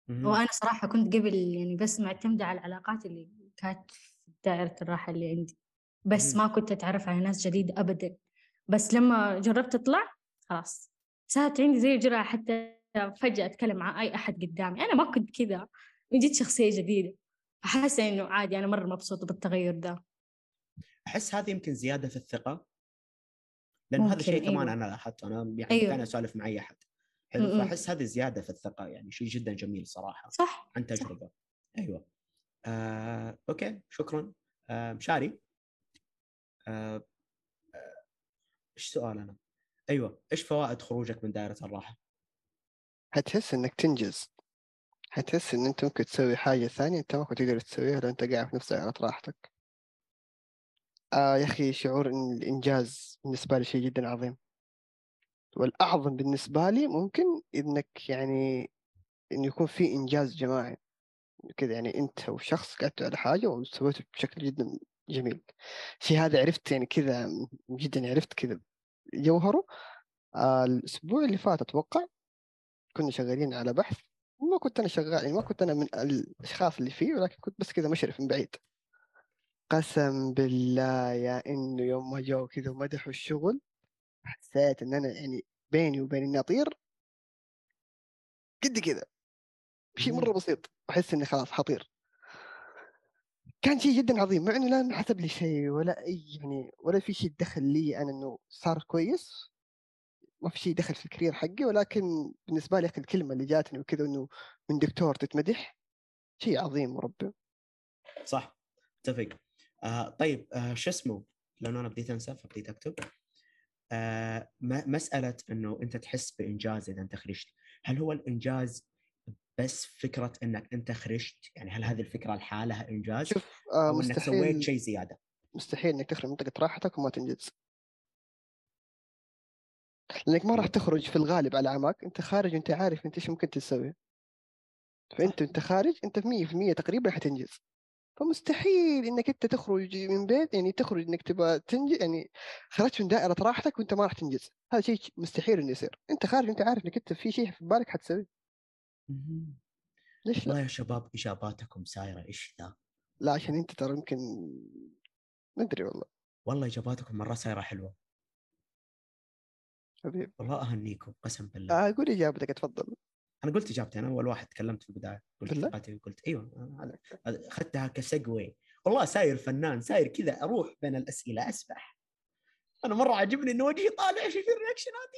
S3: وأنا صراحة كنت قبل يعني بس معتمده على العلاقات اللي كانت في دائرة الراحة اللي عندي. بس ما كنت أتعرف على ناس جديدة ابدا. بس لما جربت اطلع خلاص. صارت عندي زي الجرأة حتى فجأة أتكلم مع أي أحد قدامي. أنا ما كنت كذا. جيت شخصية جديدة. أحس إنه عادي أنا مرة مبسوطة بالتغير ده.
S1: أحس هذه يمكن زيادة في الثقة. لأنه هذا شيء كمان أيوة. أنا لاحظته. أنا يعني أيوة. أنا أسولف مع أي أحد. حلو. فأحس هذه زيادة في الثقة يعني شيء جدا جميل صراحة
S3: صح
S1: عن تجربة. صح. أيوة. آه، أوكي شكرا. آه، مشاري آه، آه، إيش سؤال أنا؟ أيوه إيش فوائد خروجك من دائرة الراحة؟
S2: حتحس إنك تنجز. حتحس إن أنت ممكن تسوي حاجة ثانية أنت ما كنت تقدر تسويها لو أنت قاعد في نفس دائرة راحتك. آه يا أخي شعور إن الإنجاز بالنسبة لي شيء جدا عظيم. والأعظم بالنسبة لي ممكن إنك يعني انه يكون في إنجاز جماعي كذا يعني أنت وشخص قعدتوا على حاجة وسويته بشكل جدا جميل. في هذا عرفت يعني كذا جدا عرفت كذا جوهره. آه الأسبوع اللي فات أتوقع كنا شغالين على بحث. ما كنت أنا شغال يعني ما كنت أنا من الأشخاص اللي فيه ولكن كنت بس كذا مشرف من بعيد. قسم بالله يا إنه يوم ما جو كذا ومدحوا الشغل حسيت إن أنا يعني بيني وبين إني أطير قد كذا شيء مرة بسيط أحس إني خلاص حطير. كان شيء جدا عظيم مع إنه لا انحسب لي شيء ولا أي يعني ولا في شيء دخل لي أنا إنه صار كويس. ما في شيء دخل في الكارير حقي ولكن بالنسبة لي أخي الكلمة اللي جاتني وكذا إنه من دكتور تتمدح شيء عظيم مربع
S1: صح اتفق آه طيب آه شو اسمه؟ لأنه أنا بديت أنسى فبديت أكتب. آه مسألة إنه أنت تحس بإنجاز إذا أنت خرجت. هل هو الإنجاز بس فكرة إنك أنت خرجت؟ يعني هل هذه الفكرة لحالها إنجاز؟
S2: شوف آه
S1: أو إنك سويت شيء زيادة؟
S2: مستحيل إنك تخرج منطقة راحتك وما تنجز. لأنك ما راح تخرج في الغالب على عماك أنت خارج وأنت عارف أنت إيش ممكن تسوي. فأنت انت خارج أنت في 100% تقريبا حتنجز. فمستحيل إنك أنت تخرج من بيت يعني تخرج إنك تبغى تنجز يعني خرجت من دائرة راحتك وأنت ما راح تنجز. هذا شيء مستحيل إنه يصير. أنت خارج وانت عارف إنك أنت في شيء في بالك حتسوي ليش لا؟
S1: يا شباب إجاباتكم سايرة إيش ذا؟
S2: لا عشان أنت ترى يمكن ما أدري والله.
S1: والله إجاباتكم مرة سايرة حلوة.
S2: حبيبي.
S1: والله أهنيكم قسم بالله.
S2: آه قول إجابتك اتفضل
S1: أنا قلت إجابتي أنا أول واحد تكلمت في البداية. قلت
S2: بالله؟
S1: إجابتي، قلت إيوه أنا- هذا اخذتها كسجوي والله ساير فنان ساير كذا أروح بين الأسئلة أسبح. أنا مرة عاجبني انه وجهي طالع في الرياكشنات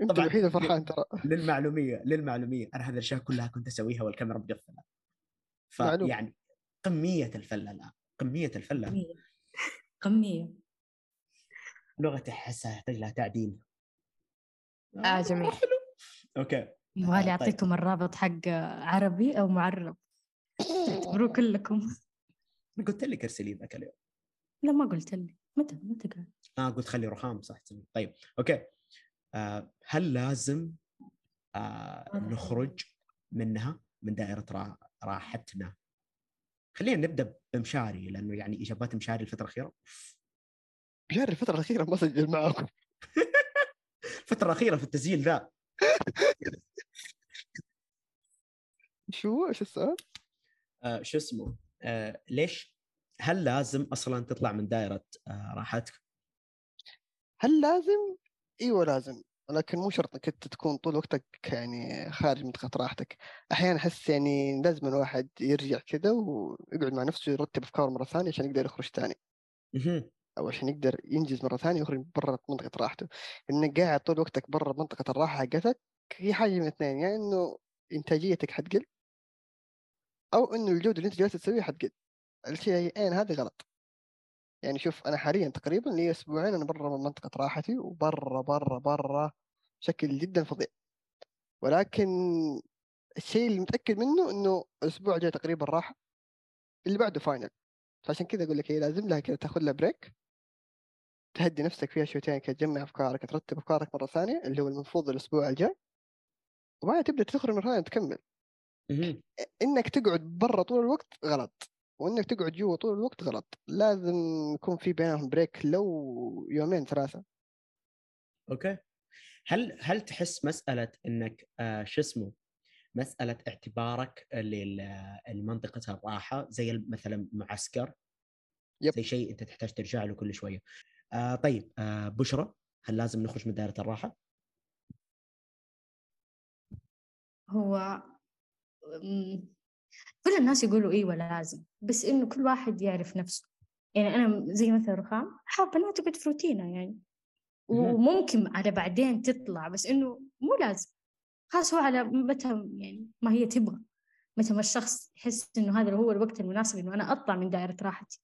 S2: أنت
S1: طبعاً.
S2: الوحيد فرحان ترى.
S1: للمعلومية للمعلومية. أنا هذه الاشياء كلها كنت أسويها والكاميرا مقفلة.
S2: معلوم.
S1: فيعني قمية الفلة الآن قمية الفلة.
S3: قمية. قمية.
S1: لغتي أحسها تحتاج لها تعديل.
S4: آه، جميل.
S1: حلو. أوكي.
S3: يبغالي
S1: طيب.
S3: أعطيكم الرابط حق عربي أو معرب. اعتبروه كلكم.
S1: أنا قلت لك ارسلي ذاك اليوم.
S3: لا ما قلت لي. متى متى قال؟
S1: آه قلت خلي رخام صح. طيب أوكي. آه هل لازم آه نخرج منها من دائرة را- راحتنا؟ خلينا نبدأ بمشاري لأنه يعني إجابات مشاري الفترة الأخيرة.
S2: بجار الفترة الأخيرة ما سجل معاكم. *laughs*
S1: الفترة الأخيرة في التسجيل ذا.
S2: شو إيش السؤال؟
S1: آه شو اسمه آه ليش هل لازم أصلا تطلع من دائرة آه راحتك
S2: هل لازم؟ إيوه لازم ولكن مو شرط انك انت تكون طول وقتك يعني خارج منطقة راحتك أحيانا أحس يعني لازم الواحد يرجع كذا ويقعد مع نفسه يرتب أفكاره مرة ثانية عشان يقدر يخرج ثاني. أو عشان يقدر ينجز مرة ثانية ويخرج برا منطقة راحته. انك قاعد طول وقتك برا منطقة الراحة حقتك هي حاجة من اثنين يعني إنه إنتاجيتك حتقل أو إنه الجودة اللي أنت جالس تسويها حتقل. الشيئين هذا غلط. يعني شوف أنا حاليا تقريبا لي أسبوعين أنا برا من منطقة راحتي وبرا برا برا بشكل جدا فظيع. ولكن الشيء اللي متأكد منه إنه الأسبوع الجاي تقريبا راحه اللي بعده final فعشان كذا أقول لك هي لازم لها كذا تاخذ لها break تهدي نفسك فيها شويتين كذا تجمع أفكارك ترتب أفكارك مرة ثانية اللي هو المفروض الأسبوع الجاي وبعدين تبدأ تخرج مره ثانية تكمل. إنك تقعد برا طول الوقت غلط وإنك تقعد جوا طول الوقت غلط. لازم يكون في بينهم break لو يومين ثلاثة.
S1: okay. هل هل تحس مسألة إنك آه شو اسمه مسألة اعتبارك لمنطقة الراحة زي مثلا معسكر؟
S2: yep.
S1: زي شيء أنت تحتاج ترجع له كل شوية. آه طيب آه بشرى هل لازم نخرج من دائرة الراحة؟
S3: هو كل الناس يقولوا أيوه لازم بس إنه كل واحد يعرف نفسه. يعني أنا زي مثلا رخام حابه إنها تقعد في روتينها يعني. وممكن على بعدين تطلع بس إنه مو لازم. خلاص هو على متى يعني ما هي تبغى. متى ما الشخص يحس إنه هذا هو الوقت المناسب إنه أنا أطلع من دائرة راحتي.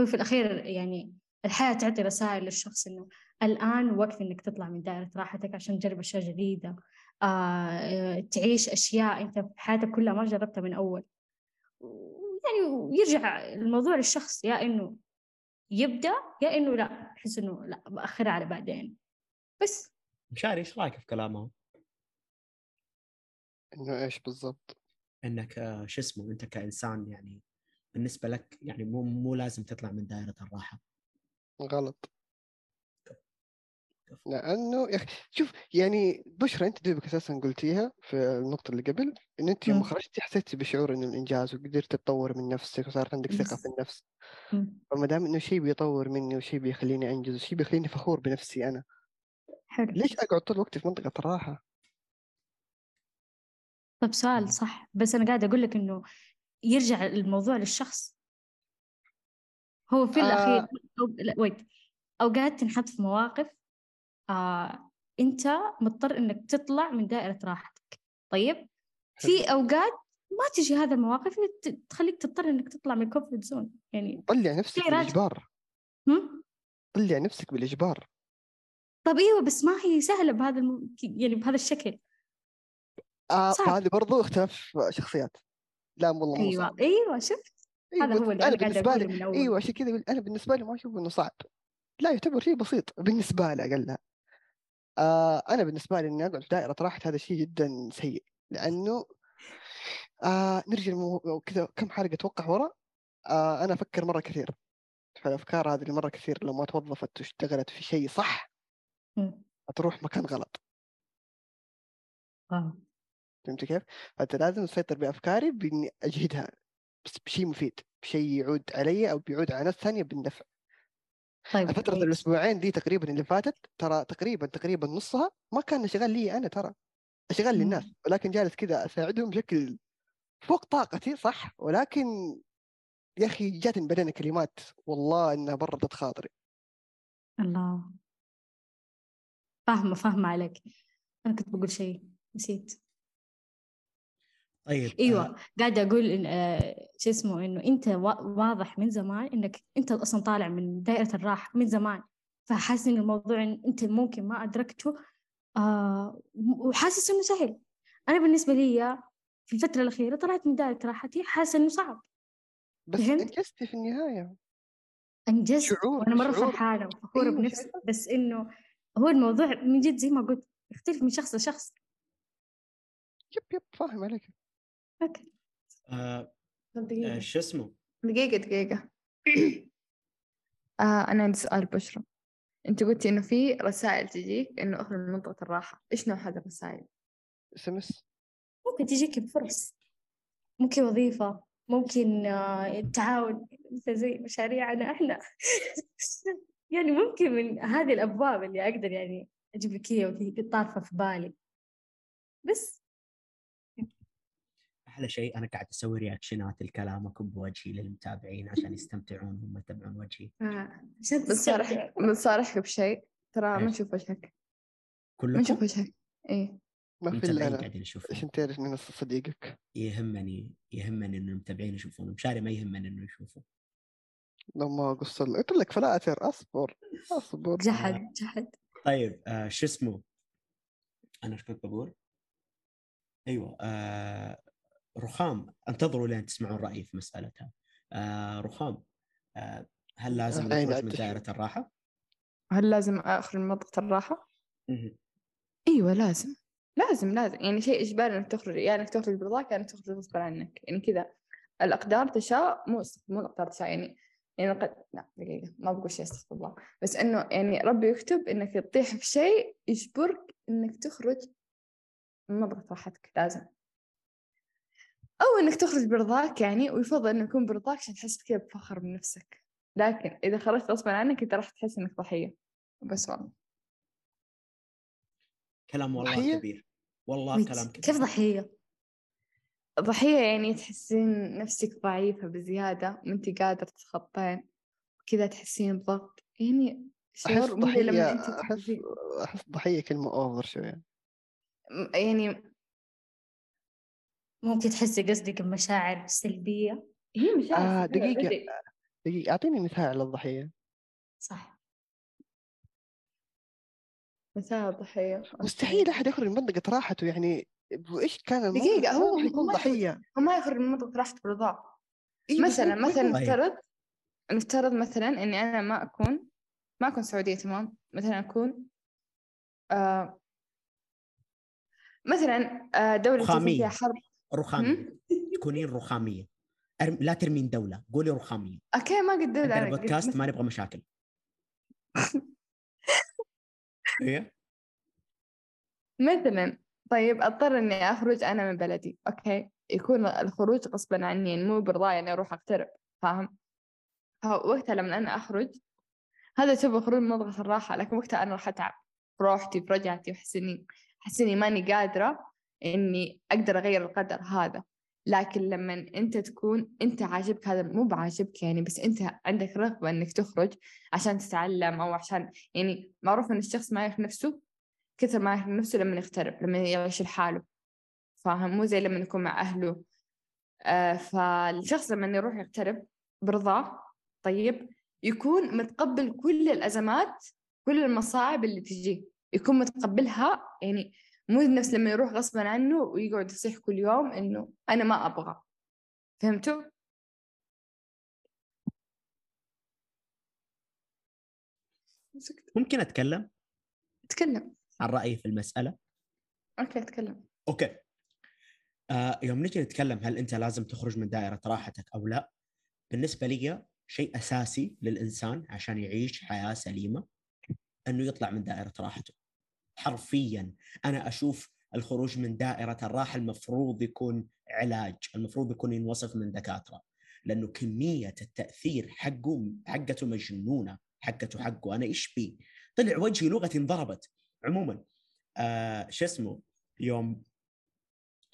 S3: هو في الأخير يعني الحياة تعطي رسائل للشخص إنه الآن وقت إنك تطلع من دائرة راحتك عشان تجرب أشياء جديدة. آه، تعيش أشياء أنت في حياتك كلها ما جربتها من أول. يعني ويرجع الموضوع للشخص يا إنه يبدأ يا إنه لا يحس إنه لا بأخرها على بعدين. بس.
S1: مشاري إيش رأيك في كلامهم؟
S2: إنه إيش بالضبط؟
S1: إنك آه، شو اسمه أنت كإنسان يعني بالنسبة لك يعني مو مو لازم تطلع من دائرة الراحة.
S2: غلط لأنه يا أخي شوف يعني بشرى أنت دوبك أساسا قلتيها في النقطة اللي قبل إن أنت يوم. خرجتي حسيتي بشعور انه الإنجاز وقدرت تتطور من نفسك وصارت عندك
S3: ثقة.
S2: في النفس. فما دام إنه شيء بيطور مني وشيء بيخليني أنجز وشيء بيخليني فخور بنفسي أنا
S3: حلو
S2: ليش أقعد طول وقتي في منطقة الراحة؟
S3: طب سؤال صح بس أنا قاعدة أقول لك إنه يرجع الموضوع للشخص هو في
S2: آه.
S3: الأخير. لا wait أوقات تنحط في مواقف آه... أنت مضطر إنك تطلع من دائرة راحتك. طيب؟ في أوقات ما تجي هذا المواقف تخليك تضطر إنك تطلع من ال comfort zone يعني
S2: طلع نفسك. بالإجبار.
S3: هم؟
S2: طلع نفسك بالإجبار.
S3: طب إيوه بس ما هي سهلة بهذا الم... يعني بهذا الشكل.
S2: آه. فهذه برضو اختلاف شخصيات. لا والله أيوه.
S3: أيوه شفت
S2: أيوة
S3: هذا هو اللي
S2: أنا
S3: بالنسبة
S2: لي
S3: من اول
S2: أيوه عشان كذا أنا بالنسبة لي ما أشوف إنه صعب لا يعتبر شيء بسيط بالنسبة لي اقلها آه أنا بالنسبة لي إني أقعد في دائرة راحة هذا شيء جدا سيء لأنه آه نرجع المو... كذا كم حلقة أتوقع ورا آه أنا أفكر مرة كثير فالافكار هذه اللي مرة كثير لو ما توظفت واشتغلت في شيء صح
S3: مم.
S2: هتروح مكان غلط
S3: آه.
S2: فهمت كيف؟ فأنت لازم تسيطر بأفكاري بإني أجهدها بشيء مفيد بشيء يعود علي أو بيعود على ناس ثانية بالنفع.
S3: طيب
S2: فترة. الأسبوعين دي تقريبا اللي فاتت ترى تقريبا تقريبا نصها ما كان شغال لي أنا ترى شغال. للناس ولكن جالس كذا أساعدهم بشكل فوق طاقتي صح؟ ولكن يا أخي جاتني بعدين كلمات والله إنها بردت خاطري.
S3: الله. فاهمة فاهمة عليك. أنا كنت بقول شيء نسيت.
S1: طيب
S3: إيوه
S1: آه،
S3: قاعدة أقول إن آه شو اسمه إنه أنت وا- واضح من زمان إنك أنت أصلا طالع من دائرة الراحة من زمان. فحاسس ان الموضوع إن أنت ممكن ما أدركته آه وحاسس إنه سهل. أنا بالنسبة لي في الفترة الأخيرة طلعت من دائرة راحتي حاسه إنه صعب.
S2: بس
S3: فهمت؟
S2: أنجزتي في النهاية.
S3: أنجزت.
S2: شعور-
S3: وأنا
S2: مرة.
S3: فرحانة وفخورة
S2: أيوة،
S3: بنفسي؟ بس إنه هو الموضوع من جد زي ما قلت يختلف من شخص لشخص.
S2: yep yep فاهم عليك.
S3: okay
S1: آه،
S4: طب
S1: آه،
S4: دقيقة
S1: شو اسمه؟
S4: دقيقة دقيقة. *clears throat* آه أنا عندي سؤال بشرى أنت قلتي إنه في رسائل تجيك إنه أخرج من منطقة الراحة. إيش نوع هذه الرسائل؟
S2: SMS.
S3: ممكن تجيك بفرص. ممكن وظيفة. ممكن آه، تعاون. مثل زي مشاريعنا إحنا. *laughs* يعني ممكن من هذه الأبواب اللي أقدر يعني أجيب لك هي وهي طارفة في بالي. بس
S1: أحلى شيء أنا قاعد أسوي رياكشنات لكلامكم بوجهي للمتابعين عشان يستمتعون هم يتابعون وجهي.
S4: آه.
S3: عشان تستمتع
S4: بتصارحك بشيء؟ ترى ما؟ نشوف وجهك. ما
S1: كلكم
S4: نشوف وجهك. إيه.
S2: ما في إلا
S1: قاعدين يشوفون.
S2: عشان تعرف نص صديقك.
S1: يهمني يهمني ان المتابعين يشوفون. مشاري ما يهمني إنه يشوفوا
S2: لو ما قص قلت لك فلاتر أصبر. أصبر.
S3: جحد جحد.
S1: طيب آه شو اسمه؟ أنا إيش كنت بقول؟ أيوه آه رخام انتظروا لين تسمعون رأيي في مسالتها آه رخام آه هل لازم نخرج من. دائرة الراحة؟
S4: هل لازم أخرج من منطقة الراحة؟
S1: مهم.
S4: أيوه لازم. لازم لازم. يعني شيء إجباري إنك تخرج يا يعني إنك تخرج برضاك يا إنك تخرج غصبا عنك. يعني كذا. الأقدار تشاء مو مو الأقدار تشاء. يعني يعني قد لا دقيقة ما بقول شيء أستغفر الله. بس إنه يعني ربي يكتب إنك تطيح في شيء يجبرك إنك تخرج من منطقة راحتك. لازم. أو إنك تخرج برضاك يعني ويفضل إنه يكون برضاك عشان تحس كذا بفخر من نفسك. لكن إذا خرجت غصبا عنك أنت راح تحس إنك ضحية. بس والله.
S1: كلام والله
S2: ضحية؟
S1: كبير. والله كلام كبير.
S3: كيف ضحية؟
S4: ضحية يعني تحسين نفسك ضعيفة بزيادة ما انت قادرة تتخطين كذا تحسين بضغط. يعني شعور مو زي لما تحبين
S2: أحس ضحية كلمة اوفر شوية.
S4: م- يعني
S3: ممكن تحسي قصدك بمشاعر سلبية
S4: هي مشاعر
S2: آه
S4: سلبية
S2: دقيقة
S4: already.
S2: دقيقة أعطيني مثال على الضحية
S3: صح
S4: مثال ضحية
S2: مستحيل أحد يخرج من منطقة راحته يعني وإيش كان
S4: دقيقة، هو-
S2: يكون. ضحية
S4: هو ما يخرج من منطقة راحته برضاه
S2: إيه
S4: مثلا مثلا. نفترض نفترض مثلا إني أنا ما أكون ما أكون سعودية تمام مثلا أكون آه مثلا آه دولة. فيها حرب
S1: رخامية. تكونين رخامية. لا ترمين دولة قولي رخامية.
S4: أوكي ما قد دولة
S1: عندنا
S4: أنا
S1: بودكاست ما نبغى مشاكل. *laughs* هي
S4: مثلا طيب أضطر إني أخرج أنا من بلدي. أوكي يكون الخروج غصبا عني يعني مو برضاي إني أروح اغترب فاهم؟ فوقتها لما أنا أخرج هذا يعتبر خروج مضغط الراحة لكن وقتها أنا راح أتعب. بروحتي برجعتي احس اني ماني قادرة. إني أقدر أغير القدر هذا. لكن لما أنت تكون أنت عاجبك هذا مو بعاجبك يعني بس أنت عندك رغبة إنك تخرج عشان تتعلم أو عشان يعني معروف إن الشخص ما يعرف نفسه كثر ما يعرف نفسه لما يغترب لما يعيش لحاله فاهم؟ مو زي لما يكون مع أهله. آه فالشخص لما يروح يغترب برضاه طيب يكون متقبل كل الأزمات كل المصاعب اللي تجيه يكون متقبلها يعني مو نفس لما يروح غصبا عنه ويقعد يصيح كل يوم إنه أنا ما أبغى. فهمتوا؟
S1: ممكن أتكلم؟
S4: تكلم.
S1: عن رأيي في المسألة؟
S4: أوكي تكلم.
S1: أوكي. آه يوم نجي نتكلم هل أنت لازم تخرج من دائرة راحتك أو لا؟ بالنسبة لي شيء أساسي للإنسان عشان يعيش حياة سليمة إنه يطلع من دائرة راحته. حرفيا. أنا أشوف الخروج من دائرة الراحة المفروض يكون علاج المفروض يكون ينوصف من دكاترة. لأنه كمية التأثير حقه حقته مجنونة حقته حقه. أنا إيش بي؟ طلع وجهي لغتي انضربت. عموما آه شو اسمه؟ يوم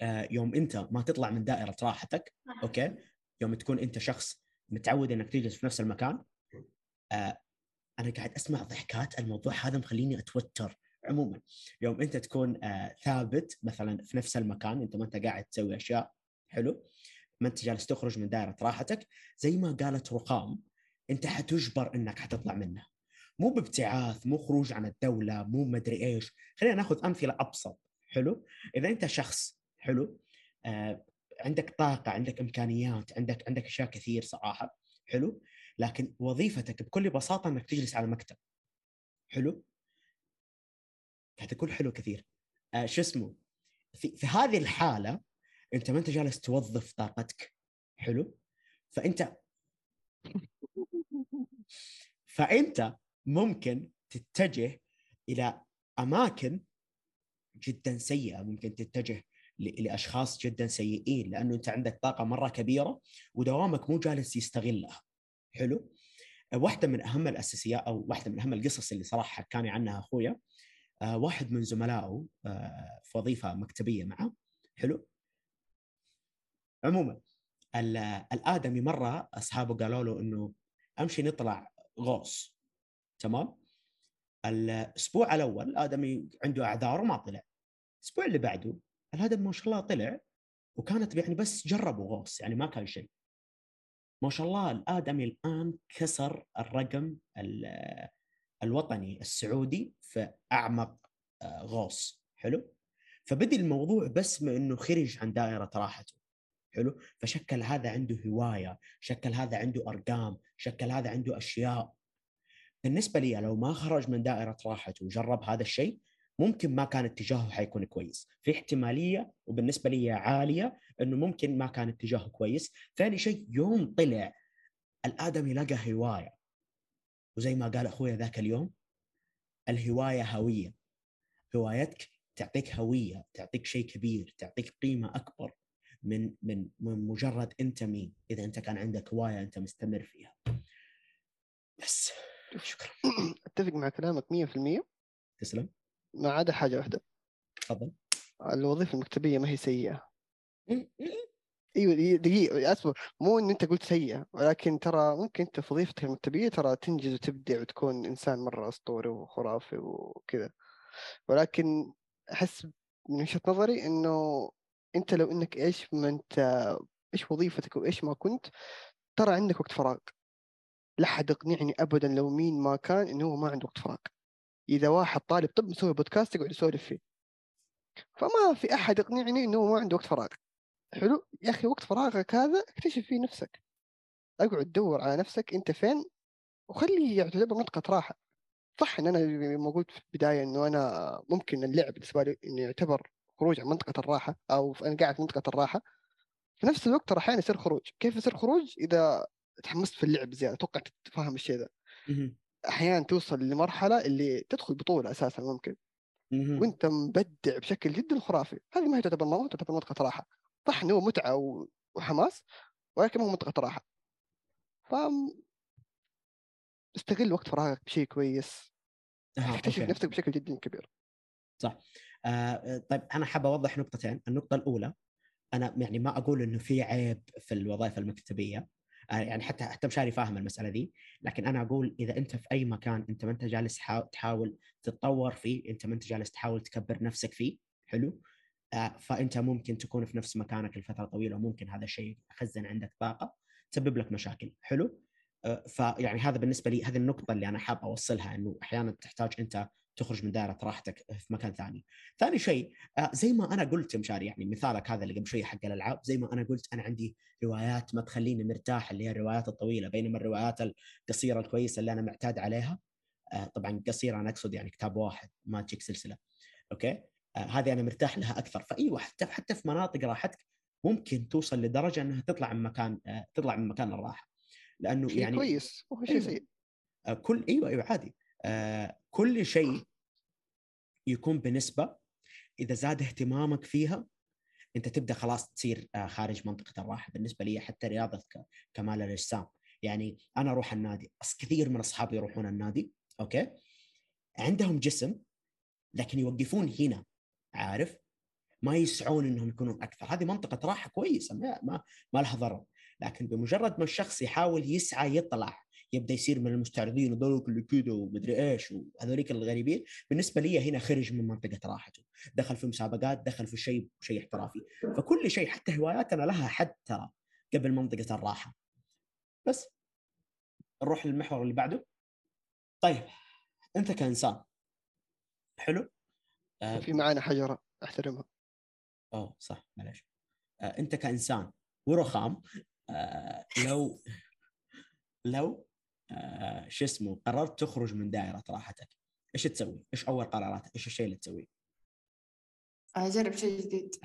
S1: آه يوم أنت ما تطلع من دائرة راحتك أوكي؟ يوم تكون أنت شخص متعود إنك تجلس في نفس المكان آه أنا قاعد أسمع ضحكات. الموضوع هذا مخليني أتوتر. عموما. يوم أنت تكون آه ثابت مثلا في نفس المكان أنت ما أنت قاعد تسوي أشياء حلو؟ ما أنت جالس تخرج من دائره راحتك زي ما قالت رقام أنت حتجبر إنك حتطلع منها مو بابتعاث مو خروج عن الدولة مو مدري إيش. خلينا ناخذ أمثلة أبسط حلو؟ إذا أنت شخص حلو؟ آه عندك طاقة عندك إمكانيات عندك عندك أشياء كثير صراحة حلو؟ لكن وظيفتك بكل بساطة إنك تجلس على مكتب حلو؟ أقول حلو كثير. آه شو اسمه؟ في, في هذه الحالة أنت ما أنت جالس توظف طاقتك. حلو؟ فأنت *laughs* فأنت ممكن تتجه إلى أماكن جدا سيئة. ممكن تتجه لأشخاص جدا سيئين لأنه أنت عندك طاقة مرة كبيرة ودوامك مو جالس يستغلها. حلو؟ واحدة من أهم الأساسيات أو واحدة من أهم القصص اللي صراحة حكاني عنها أخويا آه، واحد من زملائه آه، في وظيفة مكتبية معه. حلو. عموما الآدمي مرة أصحابه قالوا له إنه أمشي نطلع غوص. تمام؟ الأسبوع الأول الآدمي عنده أعذار وما طلع. الأسبوع اللي بعده الهدم ما شاء الله طلع وكانت يعني بس جربوا غوص يعني ما كان شيء. ما شاء الله الآدمي الآن كسر الرقم الوطني السعودي في أعمق آه، غوص. حلو؟ فبدي الموضوع بس من إنه خرج عن دائرة راحته. حلو؟ فشكل هذا عنده هواية شكل هذا عنده أرقام شكل هذا عنده أشياء. بالنسبة لي لو ما خرج من دائرة راحته وجرب هذا الشيء ممكن ما كان اتجاهه حيكون كويس. في احتمالية وبالنسبة لي عالية إنه ممكن ما كان اتجاهه كويس. ثاني شيء يوم طلع الآدمي لقى هواية. وزي ما قال أخوي ذاك اليوم الهواية هوية. هوايتك تعطيك هوية تعطيك شيء كبير تعطيك قيمة أكبر من من من مجرد أنت مين. إذا أنت كان عندك هواية أنت مستمر فيها. بس. شكرا. *clears throat*
S2: أتفق مع كلامك 100%
S1: تسلم.
S2: ما عدا حاجة واحدة.
S1: تفضل.
S2: الوظيفة المكتبية ما هي سيئة. إيوه دقيقة أصبر. مو إن أنت قلت سيئة ولكن ترى ممكن انت في وظيفتك المكتبية ترى تنجز وتبدع وتكون إنسان مرة أسطوري وخرافي وكذا. ولكن أحس من وجهة نظري إنه أنت لو إنك إيش ما أنت إيش وظيفتك وإيش ما كنت ترى عندك وقت فراغ. لا حد يقنعني ابدا لو مين ما كان إنه هو ما عنده وقت فراغ. إذا واحد طالب طب مسوي بودكاست يقعد يسولف فيه. فما في أحد يقنعني إنه ما عنده وقت فراغ. حلو. يا أخي وقت فراغك هذا اكتشف فيه نفسك. أقعد دور على نفسك أنت فين وخليه يعتبر منطقه راحة. صح إن أنا ما قلت في البداية إنه أنا ممكن اللعب بالنسبة لي إنه يعتبر خروج عن منطقة الراحة أو أنا قاعد في منطقة الراحة. في نفس الوقت ترى أحيانا يصير خروج. كيف يصير خروج؟ إذا تحمست في اللعب زياده أتوقع تتفهم الشيء ذا. أحيانا توصل لمرحلة اللي تدخل بطولة أساسا ممكن. وأنت مبدع بشكل جدا خرافي. هذه ما هي تعتبر نظام تعتبر منطقه راحة. صح انه هو متعه و- وحماس ولكن مو منطقة راحة. ف استغل وقت فراغك بشيء كويس.
S1: آه،
S2: تكتشف
S1: أوكي.
S2: نفسك بشكل جدا كبير.
S1: آه، طيب أنا حاب أوضح نقطتين، النقطة الأولى أنا يعني ما أقول إنه في عيب في الوظائف المكتبية آه، يعني حتى حتى مشاري فاهم المسألة دي، لكن أنا أقول إذا أنت في أي مكان أنت ما أنت جالس حا- تحاول تتطور فيه، أنت ما أنت جالس تحاول تكبر نفسك فيه، حلو؟ آه، فأنت ممكن تكون في نفس مكانك لفترة طويلة وممكن هذا الشيء يخزن عندك طاقة تسبب لك مشاكل، حلو؟ آه، فيعني هذا بالنسبة لي هذه النقطة اللي أنا حاب أوصلها إنه أحيانا تحتاج أنت تخرج من دائرة راحتك في مكان ثاني. ثاني شيء آه، زي ما أنا قلت مشاري يعني مثالك هذا اللي قبل شوي حق الألعاب زي ما أنا قلت أنا عندي روايات ما تخليني مرتاح اللي هي الروايات الطويلة بينما الروايات القصيرة الكويسة اللي أنا معتاد عليها طبعا قصيرة أنا أقصد يعني كتاب واحد ما تجيك سلسلة أوكي هذه أنا مرتاح لها أكثر. فايوه حتى حتى في مناطق راحتك ممكن توصل لدرجة إنها تطلع من مكان تطلع من مكان الراحة. لأنه
S2: شيء
S1: يعني
S2: كويس وهو شيء
S1: أيوة.
S2: سيء.
S1: آه، كل إيوه إيوه عادي. آه، كل شيء يكون بنسبة إذا زاد اهتمامك فيها أنت تبدأ خلاص تصير آه، خارج منطقة الراحة بالنسبة لي حتى رياضه كمال الأجسام. يعني أنا أروح النادي بس كثير من أصحابي يروحون النادي أوكي؟ عندهم جسم لكن يوقفون هنا. عارف؟ ما يسعون إنهم يكونون أكثر. هذه منطقة راحة كويسة ما ما, ما لها ضرر. لكن بمجرد ما الشخص يحاول يسعى يطلع يبدأ يصير من المستعرضين وذولك اللي كذا ومدري إيش وهذوليك الغريبين بالنسبة لي هنا خرج من منطقة راحته. دخل في مسابقات دخل في شيء شيء احترافي. فكل شيء حتى هواياتنا لها حد ترى قبل منطقة الراحة. بس. نروح للمحور اللي بعده. طيب. أنت كإنسان. حلو. آه،
S2: في معانا حجره أحترمها
S1: أوه صح معلش آه، أنت كإنسان ورخام آه، لو لو آه، شو اسمه قررت تخرج من دائرة راحتك إيش تسوي؟ إيش أول قراراتك؟ إيش الشيء اللي تسويه؟
S4: أجرب شيء جديد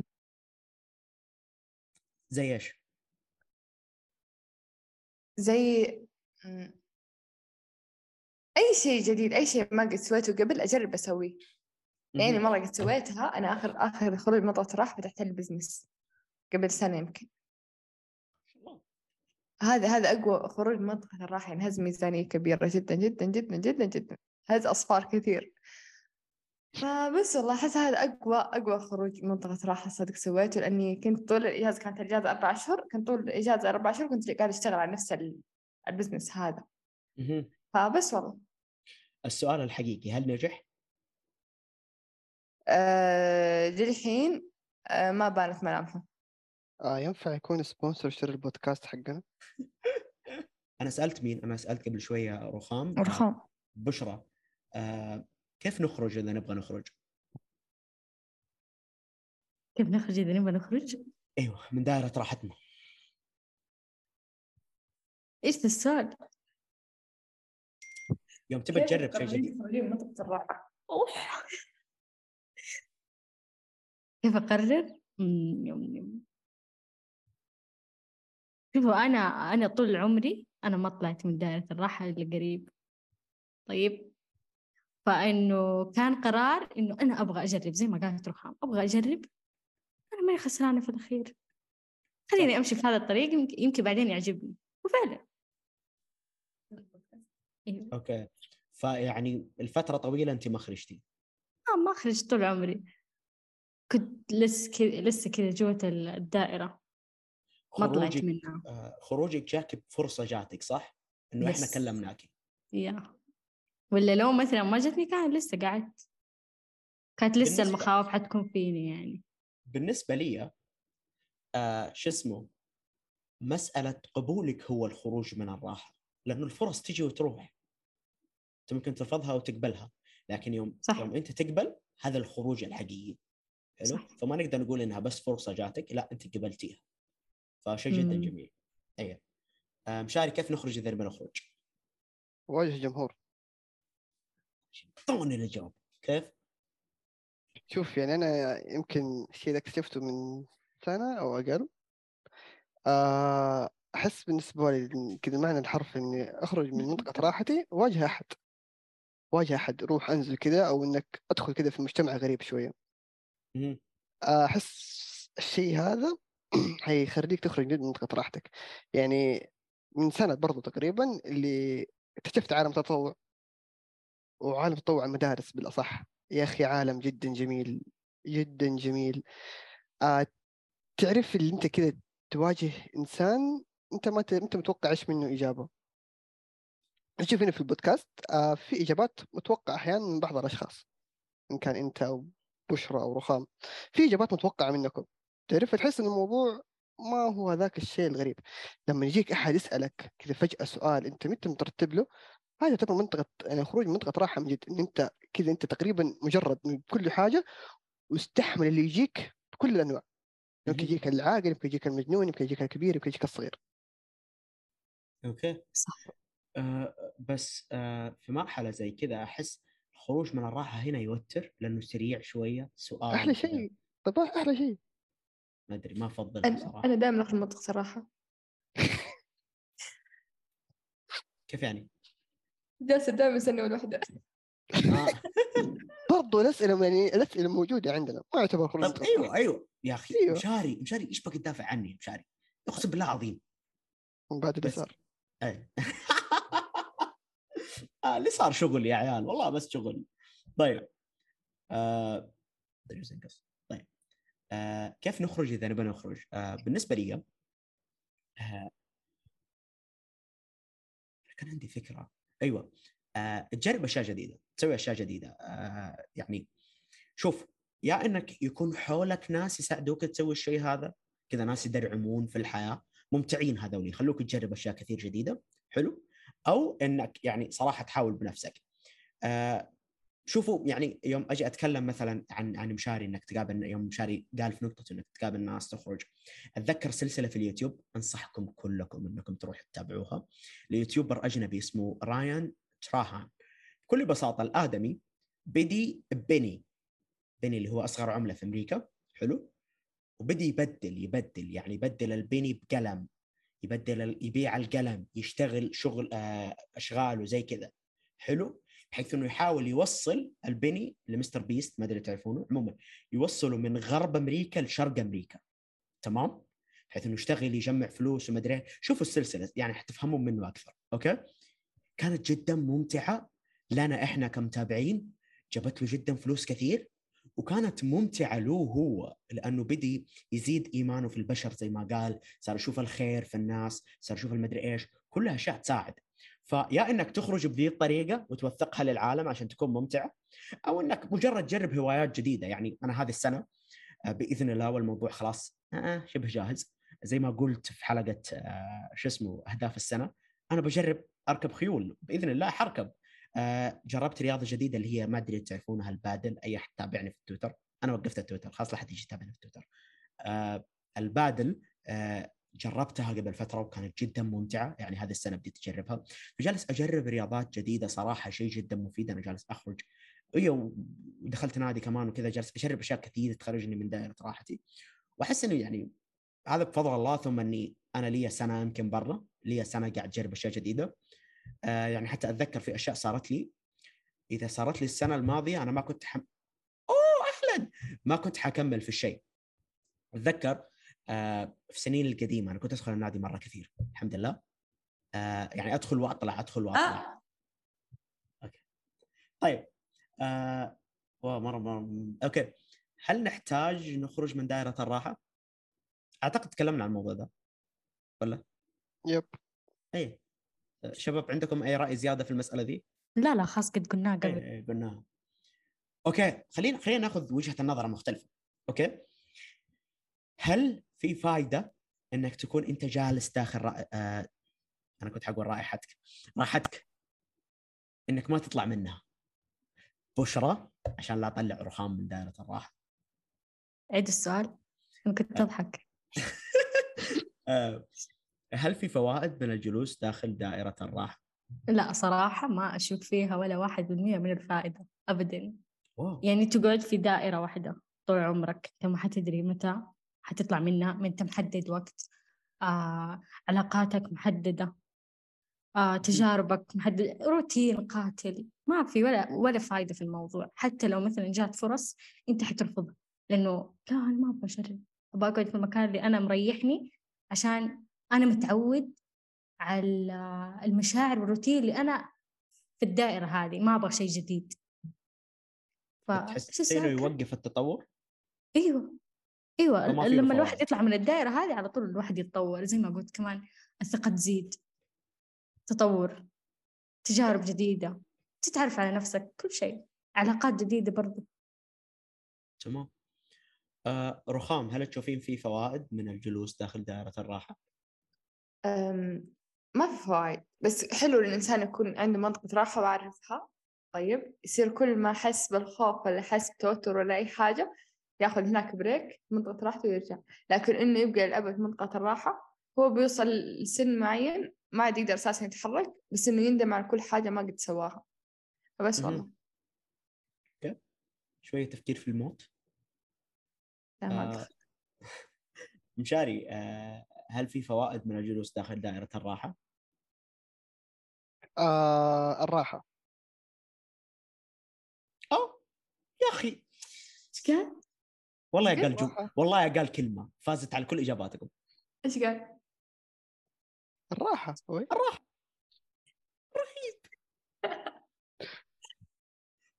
S1: زي إيش؟
S4: زي. أي شيء جديد أي شيء ما قد سويته قبل أجرب أسويه يعني. مرة قد سويتها أنا آخر آخر خروج منطقة راحة فتحت لي بزنس قبل سنة يمكن هذا هذا أقوى خروج منطقة الراحة يعني هز ميزانية كبيرة جدا جدا جدا جدا جدا هز أصفار كثير فبس والله أحس هذا أقوى أقوى خروج منطقة راحة صدق سويته لأني كنت طول الإجازة كانت الإجازة أربع أشهر كنت طول الإجازة أربع أشهر كنت قاعدة أشتغل على نفس ال- ال business
S1: هذا.
S4: فبس والله
S1: السؤال الحقيقي هل نجح؟
S4: أه للحين أه ما بانت ملامحه
S2: آه ينفع يكون sponsor اشتري البودكاست حقنا *laughs*
S1: أنا سألت مين؟ أنا سألت قبل شوية رخام آه،
S4: رخام
S1: بشرى آه، كيف نخرج إذا نبغى نخرج؟
S3: كيف نخرج إذا نبغى نخرج؟
S1: أيوه من دائرة راحتنا
S3: إيش ذا السؤال؟
S1: يوم تبى تجرب شيء جديد.
S3: كيف أقرر؟ شوفوا أنا أنا طول عمري أنا ما طلعت من دائرة الراحة إلا قريب. طيب؟ فإنه كان قرار إنه أنا أبغى أجرب زي ما قالت رخام أبغى أجرب. أنا ماني خسرانة في الأخير. خليني أمشي في هذا الطريق يمكن, يمكن بعدين يعجبني. وفعلا. أيوه.
S1: أوكي. فيعني الفترة طويلة انت ما خرجتي.
S3: آه ما خرجت طول عمري. كنت لسه كذا لسه كذا جوة الدائرة. ما طلعت منها.
S1: آه، خروجك جاك بفرصة جاتك صح؟ إنه إحنا
S3: Yes.
S1: كلمناك.
S3: يا. ولا لو مثلا ما جتني كان لسه قعدت. كانت لسه
S1: بالنسبة-
S3: المخاوف حتكون فيني يعني.
S1: بالنسبة لي آه شو اسمه؟ مسألة قبولك هو الخروج من الراحة. لأنه الفرص تجي وتروح. أنت ممكن ترفضها أو تقبلها لكن يوم
S3: صح.
S1: يوم أنت تقبل هذا الخروج الحقيقي. حلو؟
S3: صح.
S1: فما نقدر نقول إنها بس فرصة جاتك لا أنت قبلتيها. فشيء جدا. جميل. أيوه آه مشاري كيف نخرج إذا نبي نخرج؟
S2: واجه الجمهور
S1: اعطوني الجواب. كيف؟
S2: شوف يعني أنا يمكن الشيء ذا اكتشفته من سنة أو أقل. آه، أحس بالنسبة لي كذا معنى الحرف إني أخرج من منطقه *laughs* راحتي واجه أحد. واجه أحد. روح أنزل كذا أو إنك أدخل كذا في مجتمع غريب
S1: شوية.
S2: أحس الشيء هذا *clears throat* حيخليك تخرج من منطقه راحتك. يعني من سنة برضو تقريبا اللي اكتشفت عالم التطوع وعالم تطوع المدارس بالأصح. يا أخي عالم جدا جميل جدا جميل. آه تعرف اللي أنت كذا تواجه إنسان أنت ما ت... أنت متوقع إيش منه إجابة. نشوف هنا في البودكاست آه في إجابات متوقعة أحيانا من بعض الأشخاص. إن كان أنت أو بشرى أو رخام. في إجابات متوقعة منكم. تعرف تحس إن الموضوع ما هو ذاك الشيء الغريب. لما يجيك أحد يسألك كذا فجأة سؤال أنت متى مترتب له هذا تعتبر منطقة يعني خروج من منطقة راحة من جد. إن أنت كذا أنت تقريبا مجرد من كل حاجة واستحمل اللي يجيك بكل الأنواع. يمكن. يجيك العاقل يمكن يجيك المجنون يمكن يجيك الكبير يمكن يجيك الصغير.
S1: أوكي.
S3: صح.
S1: آه بس آه في مرحلة زي كذا أحس الخروج من الراحة هنا يوتر لأنه سريع شوية سؤال أحلى.
S2: شيء. طب أحلى شيء.
S1: ما أدري ما أفضل
S4: أنا,
S1: بصراحة.
S4: أنا دائما في المنطقة صراحة.
S1: كيف يعني؟
S4: جالسة دائما استنى الوحدة
S1: آه.
S2: برضو الأسئلة يعني الأسئلة موجودة عندنا ما يعتبر خروج
S1: طب أيوه أيوه. يا أخي
S2: أيوة.
S1: مشاري مشاري إيش بك تدافع عني؟ مشاري. أقسم بالله العظيم.
S2: من بعد اليسار
S1: اي *laughs* آه اللي صار شغل يا عيال والله بس شغل. طيب آه. طيب آه كيف نخرج إذا نبغى نخرج؟ آه بالنسبة لي آه كان عندي فكرة. أيوه آه تجرب أشياء جديدة تسوي أشياء جديدة. آه يعني شوف يا إنك يكون حولك ناس يساعدوك تسوي الشيء هذا كذا ناس يدرعمون في الحياة ممتعين هذول يخلوك تجرب أشياء كثير جديدة. حلو؟ أو إنك يعني صراحة تحاول بنفسك. آه شوفوا يعني يوم أجي أتكلم مثلا عن عن مشاري إنك تقابل يوم مشاري قال في نقطة إنك تقابل ناس تخرج أتذكر سلسلة في اليوتيوب أنصحكم كلكم إنكم تروحوا تتابعوها. ليوتيوبر أجنبي اسمه رايان تراهان. بكل بساطة الآدمي بدي ب penny penny اللي هو أصغر عملة في أمريكا حلو؟ وبدي يبدل يبدل يعني يبدل ال penny بقلم. يبدل يبيع القلم يشتغل شغل آه، أشغال وزي كذا. حلو؟ بحيث إنه يحاول يوصل ال penny لمستر بيست ما أدري تعرفونه؟ عموما يوصله من غرب أمريكا لشرق أمريكا. تمام؟ بحيث إنه يشتغل يجمع فلوس وما أدري إيه. شوفوا السلسلة يعني حتفهمون منه أكثر. okay؟ كانت جدا ممتعة لنا إحنا كمتابعين. جابت له جدا فلوس كثير. وكانت ممتعة له هو لأنه بدي يزيد إيمانه في البشر زي ما قال صار يشوف الخير في الناس صار يشوف المدري إيش كلها أشياء تساعد. فيا إنك تخرج بذي الطريقة وتوثقها للعالم عشان تكون ممتعة أو إنك مجرد تجرب هوايات جديدة. يعني أنا هذه السنة آه، بإذن الله والموضوع خلاص آه شبه جاهز. زي ما قلت في حلقة آه شو اسمه أهداف السنة أنا بجرب أركب خيول بإذن الله حركب. آه جربت رياضة جديدة اللي هي ما أدري تعرفونها البادل. أي أحد تابعني في التويتر؟ أنا وقفت التويتر خلاص لا حد يجي يتابعني في التويتر. آه البادل آه جربتها قبل فترة وكانت جدا ممتعة يعني هذه السنة بديت أجربها. فجالس أجرب رياضات جديدة صراحة شيء جدا مفيد. أنا جالس أخرج ودخلت نادي كمان وكذا جالس أجرب أشياء كثيرة تخرجني من دائرة راحتي. وأحس إنه يعني هذا بفضل الله ثم إني أنا لي سنة يمكن برا لي سنة قاعد أجرب أشياء جديدة. آه يعني حتى أتذكر في أشياء صارت لي. إذا صارت لي السنة الماضية أنا ما كنت حم... أوه أهلا ما كنت حكمل في الشيء. أتذكر آه في سنين القديمة أنا كنت أدخل النادي مرة كثير الحمد لله. آه يعني أدخل وأطلع أدخل وأطلع.
S4: آه.
S1: طيب آه مرة مرة okay. هل نحتاج نخرج من دائرة الراحة؟ أعتقد تكلمنا عن الموضوع ده. ولا؟
S2: yep.
S1: اي شباب عندكم أي رأي زيادة في المسألة ذي؟
S3: لا لا خلاص قد قلناه قبل.
S1: اي اي قلناها. okay خلينا خلينا ناخذ وجهة النظر المختلفة okay؟ هل في فائدة إنك تكون أنت جالس داخل رأ... آه... أنا كنت حقول رائحتك. راحتك. إنك ما تطلع منها. بشرى عشان لا أطلع رخام من دائرة الراحة.
S3: عيد السؤال. كنت تضحك. *laughs*
S1: آه، هل في فوائد من الجلوس داخل دائرة الراحة؟
S3: لا صراحة ما أشوف فيها ولا واحد بالمية من الفائدة أبدا.
S1: واو.
S3: يعني تقعد في دائرة واحدة طول عمرك أنت ما حتدري متى حتطلع منها ما أنت محدد وقت. آه علاقاتك محددة. آه تجاربك محدد. روتين قاتل. ما في ولا ولا فايدة في الموضوع. حتى لو مثلا جات فرص أنت حترفضها لأنه لا أنا ما أبغى أجرب أبغى أقعد في المكان اللي أنا مريحني عشان أنا متعود على المشاعر والروتين اللي أنا في الدائرة هذه ما أبغى شيء جديد. ف
S1: تحس إنه يوقف التطور؟ إيوه إيوه
S3: لما الواحد
S1: فوائد.
S3: يطلع من الدائرة هذه على طول الواحد يتطور زي ما قلت كمان الثقة تزيد تطور تجارب جديدة تتعرف على نفسك كل شيء علاقات جديدة برضو.
S1: تمام. آه رخام هل تشوفين في فوائد من الجلوس داخل دائرة
S4: الراحة؟ ما في فوائد بس حلو الإنسان يكون عنده منطقة راحة ويعرفها طيب يصير كل ما حس بالخوف ولا حس بتوتر ولا أي حاجة ياخذ هناك بريك منطقة راحته ويرجع. لكن إنه يبقى للأبد منطقة الراحة هو بيوصل لسن معين ما عاد يقدر أساسا يتحرك بس إنه يندم على كل حاجة ما قد سواها. فبس. والله.
S1: شوية تفكير في الموت.
S4: لا ما
S1: آه. *laughs* مشاري آه هل في فوائد من الجلوس داخل دائرة الراحة؟
S2: آه الراحة.
S1: أو يا أخي
S3: إيش قال؟
S1: والله يا قال؟ جو والله يا قال كلمة فازت على كل إجاباتكم.
S4: إيش قال؟
S2: الراحة. وي. *laughs*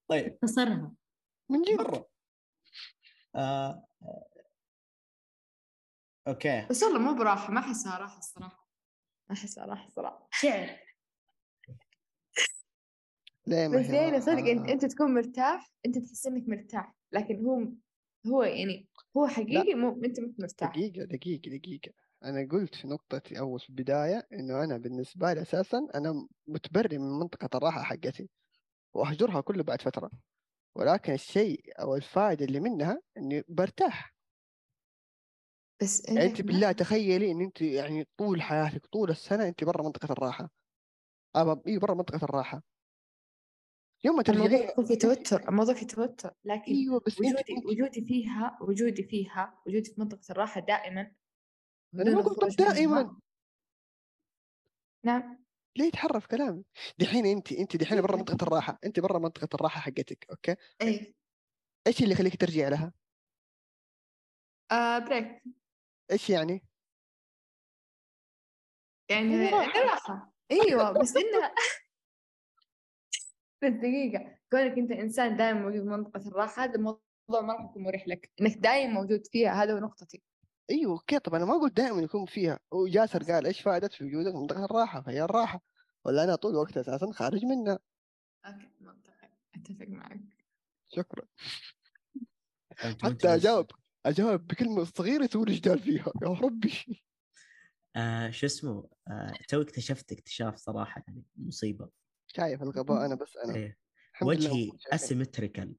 S1: طيب.
S3: اختصرها
S2: من جد.
S1: مرة. آه آه، أوكي.
S4: بس والله مو براحة ما احسها راحة الصراحة. ما احسها راحة الصراحة.
S3: شعر
S2: ليه
S4: بس ليه صدق أنت أنت تكون مرتاح أنت تحس إنك مرتاح. لكن هو هو يعني هو حقيقي مو أنت مو مرتاح.
S2: دقيقة دقيقة دقيقة. أنا قلت نقطتي اول في البداية إنه أنا بالنسبة لي أساسا أنا متبري من منطقة الراحة حقتي. وأهجرها كله بعد فترة. ولكن الشيء أو الفائدة اللي منها إني برتاح.
S4: بس
S2: يعني
S4: انت
S2: بالله تخيلي إن أنت يعني طول حياتك طول السنة أنت برا منطقة الراحة. أبا إي برا منطقة الراحة. يوم ما
S4: الموضوع
S2: ترجعين
S4: يكون في توتر الموضوع في توتر. لكن
S2: إيوه بس انت
S4: وجودي وجودي فيها وجودي فيها وجودي في منطقة الراحة دائما أنا
S2: ما قلت. دائما.
S4: نعم.
S2: ليه تحرف كلامي دحين انت انت دحين برا منطقة الراحة. انت برا منطقة الراحة حقتك okay؟
S4: اي
S2: إيش اللي يخليك ترجع لها؟
S4: آه break
S2: إيش يعني؟
S4: يعني
S2: راحة
S4: أيوه *laughs* بس انها *laughs* بس دقيقة. كونك أنت إنسان دائما موجود في منطقة الراحة هذا الموضوع ما راح يكون مريح لك إنك دائما موجود فيها. هذا هو نقطتي.
S2: أيوه okay. طب أنا ما قلت دائما يكون فيها. وجاسر قال إيش فائدة في وجودك في منطقة الراحة؟ فهي الراحة. ولا أنا طول الوقت أساسا خارج منها.
S4: okay منطقي. أتفق معك.
S2: شكرا. حتى
S1: بس-
S2: أجاوب. أجاوب بكلمة صغيرة يسوي لي جدال فيها. يا ربي.
S1: آه شو اسمه؟ آه تو اكتشفت اكتشاف صراحة يعني مصيبة.
S2: شايف الغباء أنا بس أنا.
S1: إيه. وجهي. asymmetrical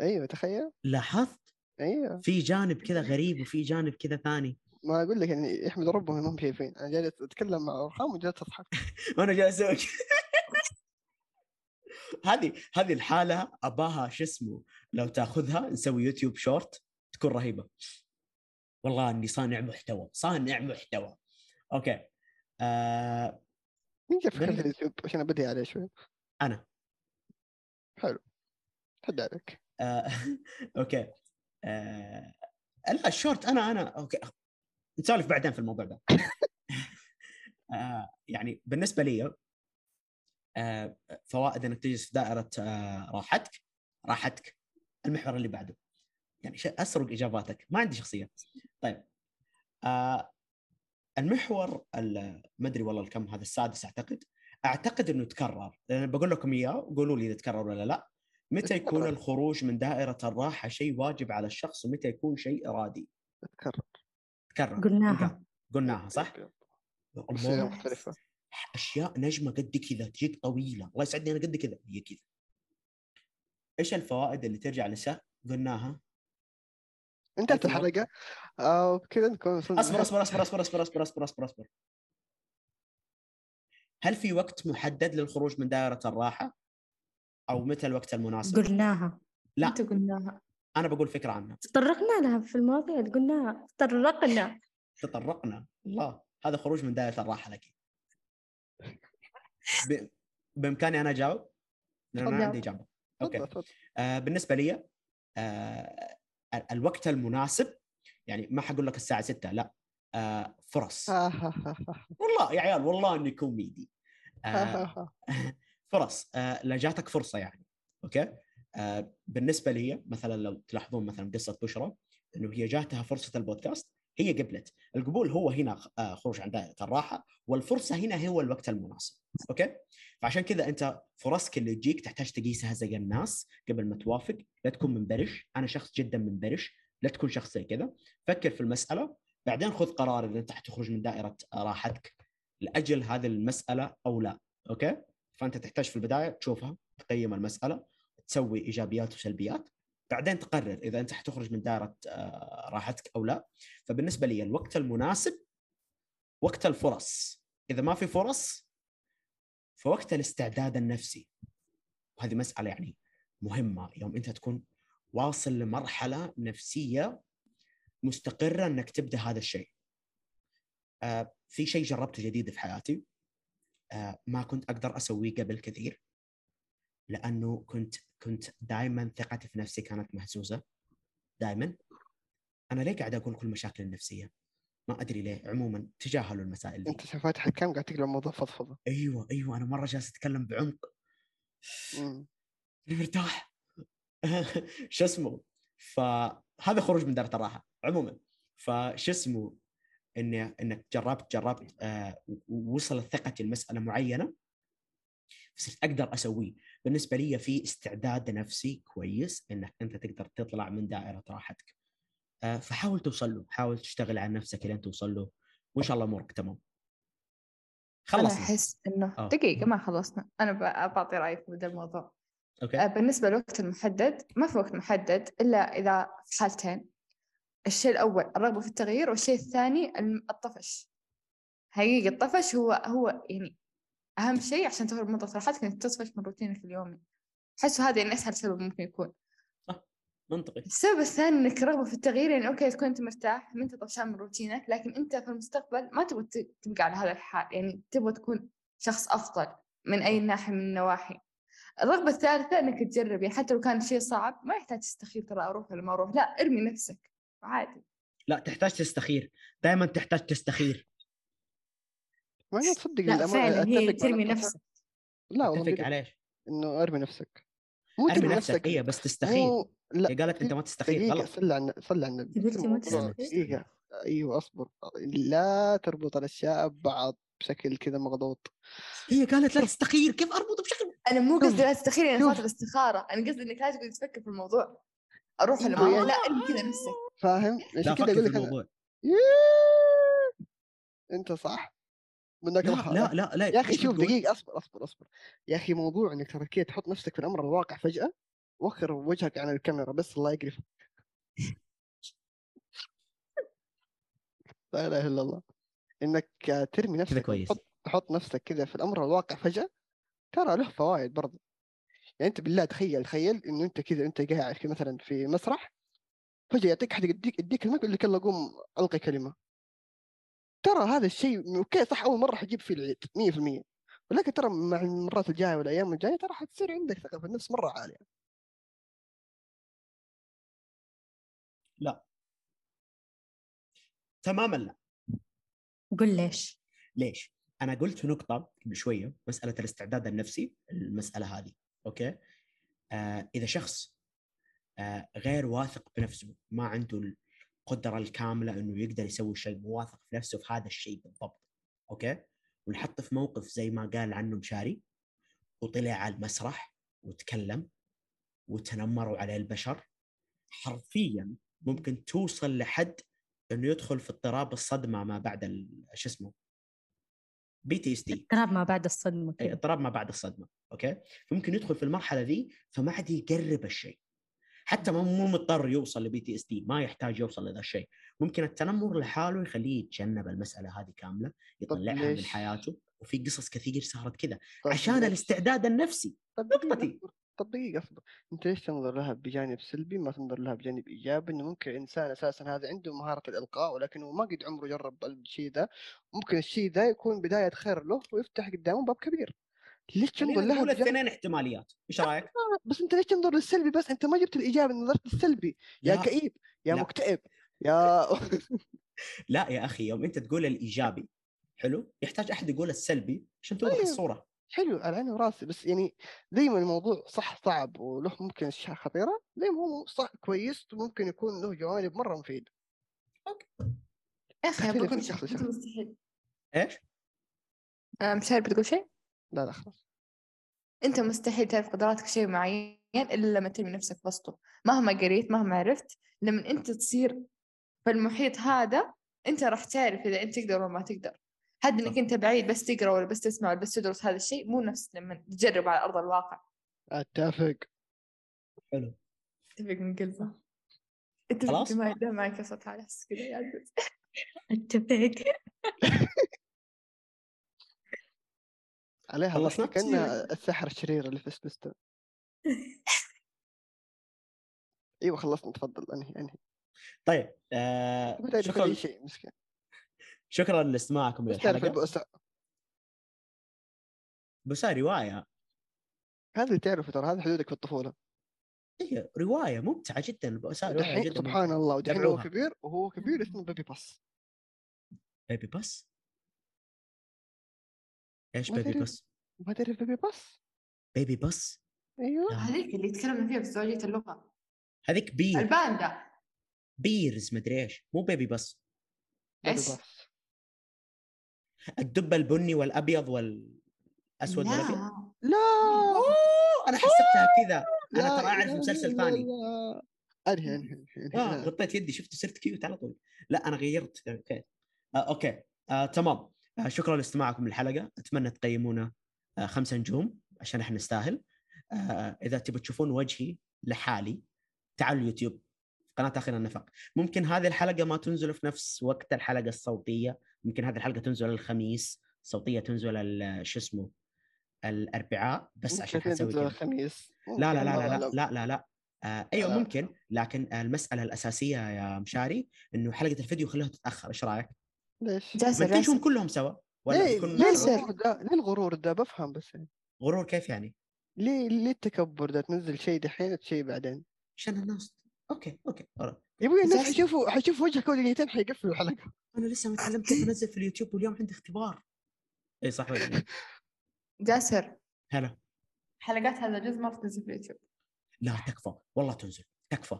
S2: أيوه تخيل.
S1: لاحظت؟
S2: أيوه.
S1: في جانب كذا غريب وفي جانب كذا ثاني.
S2: ما أقول لك يعني يحمد ربهم انهم شايفين. أنا جالس أتكلم مع ارخام وجالس أضحك. *laughs*
S1: وأنا جالس أسوي. *laughs* هذه هذه الحالة أباها شو اسمه؟ لو تأخذها نسوي يوتيوب شورت. تكون رهيبة. والله إني صانع محتوى صانع محتوى. okay. آه
S2: مين جاب
S1: فكرة
S2: اليوتيوب؟ عشان أبدي عليه شوي.
S1: أنا.
S2: حلو. حد عليك.
S1: آه *laughs* okay. آه لا الشورت أنا أنا okay. نسولف بعدين في الموضوع ده. *laughs* آه يعني بالنسبة لي آه فوائد إنك تجلس في دائرة آه راحتك راحتك المحور اللي بعده. يعني ش- أسرق إجاباتك. ما عندي شخصية. طيب. آه المحور ال- ما أدري والله الكم هذا السادس أعتقد. أعتقد إنه تكرر. لأن بقول لكم إياه وقولوا لي إذا تكرر ولا لا. متى يكون. الخروج من دائرة الراحة شيء واجب على الشخص ومتى يكون شيء إرادي؟
S2: تكرر.
S1: تكرر.
S3: قلناها.
S1: قلناها صح؟
S2: هي مختلفة.
S1: أشياء نجمة قد كذا تجيك طويلة. الله يسعدني أنا قد كذا. هي كذا. إيش الفوائد اللي ترجع لسه قلناها.
S2: انتهت آه وبكذا نكون وصلنا
S1: أصبر أصبر أصبر أصبر أصبر أصبر أصبر أصبر أصبر. هل في وقت محدد للخروج من دائرة الراحة؟ أو متى الوقت المناسب؟
S3: قلناها.
S1: لا.
S4: أنت قلناها.
S1: أنا بقول فكرة عنها
S3: تطرقنا لها في المواضيع اللي قلناها. تطرقنا.
S1: تطرقنا؟ الله هذا خروج من دائرة الراحة لك. *laughs* ب... بإمكاني أنا أجاوب؟ لأن أنا
S4: تفضل.
S1: عندي إجابة. okay.
S2: تفضل تفضل.
S1: آه بالنسبة لي آه الوقت المناسب يعني ما حقول لك الساعة 6 لا آه فرص.
S2: آه،
S1: والله يا عيال والله اني كوميدي آه. *laughs* فرص. آه لا جاتك فرصة يعني okay؟ آه بالنسبة لي مثلا لو تلاحظون مثلا قصة بشرى إنه هي جاتها فرصة البودكاست هي قبلت. القبول هو هنا آه خروج عن دائرة الراحة والفرصة هنا هو الوقت المناسب. okay؟ فعشان كذا أنت فرصك اللي تجيك تحتاج تقيسها زي الناس قبل ما توافق. لا تكون منبرش. أنا شخص جدا منبرش. لا تكون شخص زي كذا. فكر في المسألة. بعدين خذ قرار إذا أنت حتخرج من دائرة راحتك. لأجل هذه المسألة أو لا. أوكي؟ فأنت تحتاج في البداية تشوفها تقيم المسألة تسوي إيجابيات وسلبيات. بعدين تقرر إذا أنت حتخرج من دائرة آه، راحتك أو لا. فبالنسبة لي الوقت المناسب وقت الفرص. إذا ما في فرص فوقت الاستعداد النفسي. وهذه مسألة يعني مهمة. يوم أنت تكون واصل لمرحلة نفسية مستقرة إنك تبدأ هذا الشيء. آه، في شيء جربته جديد في حياتي آه، ما كنت أقدر أسويه قبل كثير. لأنه كنت كنت دائما ثقتي في نفسي كانت مهزوزة. دائما أنا ليه قاعد أقول كل مشاكل النفسية؟ ما أدري ليه. عموما تجاهلوا المسائل دي.
S2: أنت فاتح الكام قاعد تقلب موضوع فضفضة.
S1: أيوه أيوه. أنا مرة جالس أتكلم بعمق. مرتاح؟ *laughs* شو اسمه؟ فهذا خروج من دائرة الراحة. عموما. فشو اسمه؟ اني إنك جربت جربت آه ووصلت ثقتي لمسألة معينة صرت أقدر أسويه. بالنسبة لي في استعداد نفسي كويس إنك أنت تقدر تطلع من دائرة راحتك. آه فحاول توصل له حاول تشتغل على نفسك لين توصل له وإن شاء الله أمورك تمام.
S4: أنا
S1: خلصنا.
S4: أحس إنه
S1: آه.
S4: دقيقة ما خلصنا. أنا بعطي رايي في هذا الموضوع. آه،
S1: أوكي
S4: بالنسبة للوقت المحدد ما في وقت محدد إلا إذا في حالتين. الشيء الأول الرغبة في التغيير والشيء الثاني الطفش. حقيقي الطفش هو هو يعني أهم شيء عشان تخرج من راحتك إنك تطفش من روتينك اليومي. أحس هذا يعني أسهل سبب ممكن يكون.
S1: منطقي.
S4: السبب الثاني إنك رغبة في التغيير يعني okay تكون أنت مرتاح ما انت طفشان من روتينك لكن أنت في المستقبل ما تبغى تبقى على هذا الحال. يعني تبغى تكون شخص أفضل من أي ناحية من النواحي. الرغبة الثالثة إنك تجرب يعني حتى لو كان شيء صعب ما يحتاج تستخير ترى أروح ولا ما أروح. لا ارمي نفسك. عادي.
S1: لا تحتاج تستخير. دائما تحتاج تستخير.
S2: ما أنا تصدق
S3: لا فعلا هي ترمي. نفسك
S2: لا والله
S1: اتفق
S2: بجد
S1: عليه
S2: إنه أرمي نفسك. مو
S1: أرمي
S2: ترمي
S1: نفسك اي بس تستخير
S2: مو لا
S1: هي قالت أنت ما تستخير
S2: دقيقة
S1: غلط.
S2: صلي على صلي على النبي.
S3: ما
S2: أيوه أصبر. لا تربط الأشياء ببعض بشكل كذا مغلوط.
S1: هي قالت لا تستخير كيف اربط بشكل؟
S4: أنا مو قصدي لا تستخير يعني
S2: شوف.
S4: صارت الاستخارة. أنا قصدي إنك لا تقعد تفكر في الموضوع.
S2: أروح
S4: أروح
S2: يعني-
S4: لا أرمي كذا نفسك.
S2: فاهم؟
S1: لا
S2: عشان كذا
S1: فكر
S2: أقول
S1: في الموضوع!
S2: انت صح منك
S1: لا. لا لا لا
S2: يا
S1: أخي
S2: شوف؟ دقيقة أصبر أصبر أصبر. يا أخي موضوع إنك ترى كذا تحط نفسك في الأمر الواقع فجأة وخر وجهك عن الكاميرا بس الله يقرفك لا إله إلا الله. إنك ترمي
S1: كذا
S2: نفسك
S1: كويس.
S2: تحط, نفسك كذا في الأمر الواقع فجأة ترى له فوائد برضه. يعني أنت بالله تخيل تخيل إنه أنت كذا أنت قاعد مثلا في مسرح فجأة يعطيك أحد يديك يديك يقول لك يلا قوم ألقي كلمة. ترى هذا الشيء أوكي صح أول مرة حتجيب فيه العيد 100% ولكن ترى مع المرات الجاية والايام الجاية ترى حتصير عندك ثقه في النفس مرة عالية.
S1: تماما لا.
S3: قل ليش؟
S1: ليش؟ أنا قلت نقطة قبل شوية مسألة الاستعداد النفسي المسألة هذه okay؟ آه إذا شخص آه غير واثق بنفسه ما عنده القدره الكامله انه يقدر يسوي شيء مو واثق في نفسه في هذا الشيء بالضبط okay؟ ونحط في موقف زي ما قال عنه مشاري وطلع على المسرح وتكلم وتنمروا عليه البشر حرفيا ممكن توصل لحد إنه يدخل في اضطراب الصدمة ما بعد ال- شو اسمه؟ PTSD
S3: اضطراب ما بعد الصدمة.
S1: اي
S3: كذا
S1: اضطراب ما بعد الصدمة okay؟ فممكن يدخل في المرحلة ذي فما عاد يقرب الشيء. حتى مو مضطر يوصل ل PTSD ما يحتاج يوصل لذا الشيء. ممكن التنمر لحاله يخليه يتجنب المسألة هذه كاملة يطلعها من
S2: ليش؟
S1: حياته وفي قصص كثير صارت كذا
S2: طب
S1: عشان
S2: ليش؟
S1: الاستعداد النفسي.
S2: دقيقة
S1: نقطتي.
S2: طب دقيقة اصبر أنت ليش تنظر لها بجانب سلبي ما تنظر لها بجانب إيجابي؟ إنه ممكن الإنسان أساسا هذا عنده مهارة الإلقاء ولكنه ما قد عمره جرب الشيء ذا. ممكن الشيء ذا يكون بداية خير له ويفتح قدامه باب كبير. ليش
S1: خلينا
S2: تنظر لها
S1: نقول الاثنين احتماليات إيش رأيك؟
S2: بس أنت ليش تنظر للسلبي بس أنت ما جبت الإيجابي نظرت للسلبي يا
S1: لا.
S2: كئيب يا
S1: لا.
S2: مكتئب يا *laughs*
S1: لا يا أخي يوم أنت تقول الإيجابي حلو يحتاج أحد يقول السلبي عشان توضح
S2: أيوه.
S1: الصورة
S2: حلو على عيني وراسي بس يعني زي ما الموضوع صح صعب وله ممكن اشياء خطيرة زي ما هو صح كويس وممكن يكون له جوانب مرة مفيد
S4: يا
S2: أخي
S4: بقول شيء
S2: شخص.
S4: مستحيل
S1: إيش؟
S4: آه، مشاري بتقول شيء؟
S2: لا لا خلاص.
S4: أنت مستحيل تعرف قدراتك شيء معين إلا لما ترمي نفسك وسطه. مهما قريت مهما عرفت لما أنت تصير في المحيط هذا أنت راح تعرف إذا أنت تقدر ولا ما تقدر. حد إنك أنت بعيد بس تقرأ ولا بس تسمع ولا بس تدرس هذا الشيء مو نفس لما تجرب على أرض الواقع.
S2: أتفق.
S1: حلو.
S4: أتفق من قلبه. أتفق
S1: خلاص؟
S4: ما معك صوت على كذا يا عزيز.
S3: أتفق. *laughs*
S2: عليها
S1: خلصنا؟
S2: كأنها السحر الشرير اللي في سبيستون أيوه خلصنا تفضل أنهي أنهي.
S1: طيب آه شكرا
S2: شيء مسكين.
S1: شكرا
S2: لإستماعكم
S1: للحلقه هاي رواية.
S2: هذا اللي تعرفه ترى هذا حدودك في الطفولة.
S1: هي رواية ممتعة جدا البؤساء رواية
S2: دحين
S1: جدا
S2: سبحان
S1: ممتعة.
S2: الله ودحين هو. كبير وهو كبير اسمه بيبي باس.
S1: بيبي باس؟
S2: إيش
S1: بيبي. باس؟
S2: ما تعرف بيبي باس
S1: بيبي باس
S2: أيوه.
S1: لا.
S4: هذيك اللي يتكلمنا فيها في زوجية اللغة.
S1: هذيك بير
S4: الباندا.
S1: بيرز مدري إيش. مو بيبي
S2: بيبي إيش؟
S1: الدب البني والأبيض والأسود
S4: لا.
S2: لا.
S1: أوه! أنا حسبتها كذا.
S2: أنا
S1: ترى
S2: أعرف
S1: مسلسل ثاني.
S2: أنهي أنهي أنهي
S1: آه
S2: انهي.
S1: غطيت يدي شفت صرت cute على طول. لا أنا غيرت. okay. آه okay. آه تمام. آه شكرا لاستماعكم للحلقة أتمنى تقيمونا آه خمسة نجوم عشان إحنا نستاهل آه إذا تبوا تشوفون وجهي لحالي تعالوا اليوتيوب قناة اخر النفق ممكن هذه الحلقة ما تنزل في نفس وقت الحلقة الصوتية ممكن هذه الحلقة تنزل الخميس الصوتيه تنزل شو اسمه الأربعاء بس عشان
S2: تنزل
S1: حنسوي كذا
S2: الخميس
S1: لا لا لا لا لا. لا لا لا آه أيوه
S2: آه.
S1: ممكن لكن المسألة الأساسية يا مشاري إنه حلقة الفيديو خلوها تتأخر إيش رأيك؟
S2: ليش؟
S4: جاسر
S1: بنتجهم كلهم سوا ولا
S2: ليه ليه. الغرور ده؟ ليه الغرور ده بفهم بس يعني.
S1: غرور كيف يعني؟
S2: ليه ليه التكبر ده تنزل شيء دحين شيء بعدين
S1: عشان الناس أوكي أوكي.
S2: يا أبوي الناس. حيشوفوا حيشوفوا وجهك اول دقيقتين حيقفلوا الحلقة *laughs*
S1: أنا لسه ما تعلمت كيف أنزل في اليوتيوب واليوم عندي اختبار اي صح ولا لا؟ *laughs*
S4: جاسر
S1: هلا
S4: حلقات هذا الجزء ما تنزل في اليوتيوب
S1: لا تكفى والله تنزل تكفى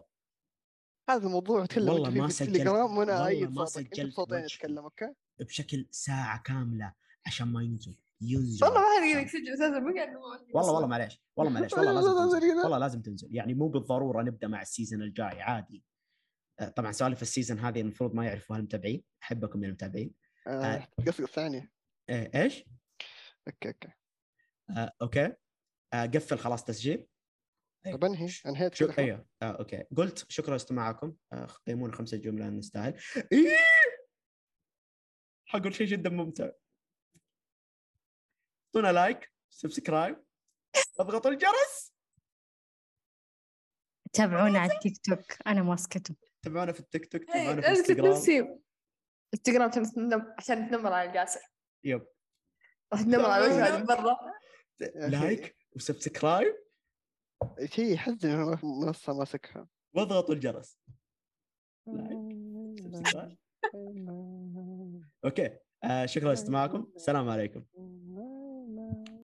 S2: هذا الموضوع تكلم
S1: والله
S2: انت فيه في
S1: سجلت.
S2: التليجرام
S1: وأنا
S2: ايد
S1: ما
S2: صوتك انت
S1: سجلت
S2: بصوتين
S1: وجهي.
S2: اتكلم أوكي
S1: بشكل ساعة كاملة عشان ما ينزل ينزل
S4: والله ما حد يسجل أساسا ما قاعد
S1: والله والله معليش والله معليش *laughs* والله لازم تنزل. والله لازم تنزل يعني مو بالضرورة نبدأ مع السيزون الجاي عادي آه، طبعا سوالف السيزون هذه المفروض ما يعرفوها المتابعين أحبكم يا المتابعين
S2: آه، قصقص ثانية
S1: آه، إيش؟
S2: أوكي أوكي
S1: آه، أوكي آه، قفل خلاص تسجيل.
S2: طب أنهي؟ انهيت
S1: شو. أيوه. آه، أوكي. قلت شكرا لاستماعكم آه، قيمونا خمسة جملة نستاهل. إيه! حقول شيء جدا ممتع. اعطونا like subscribe. اضغطوا الجرس.
S3: تابعونا على التيك توك. أنا ماسكته
S1: تابعونا في التيك توك
S4: إيه،
S1: تابعونا في الانستغرام
S4: نفسي إنستغرام عشان نتنمر على جاسر
S1: yep.
S4: راح نتنمر على وجهه برا.
S2: like
S1: و subscribe.
S2: شيء يحزن منصه ماسكها.
S1: واضغطوا الجرس. *laughs* أوكي. آه شكرا. لاستماعكم. السلام عليكم. *laughs*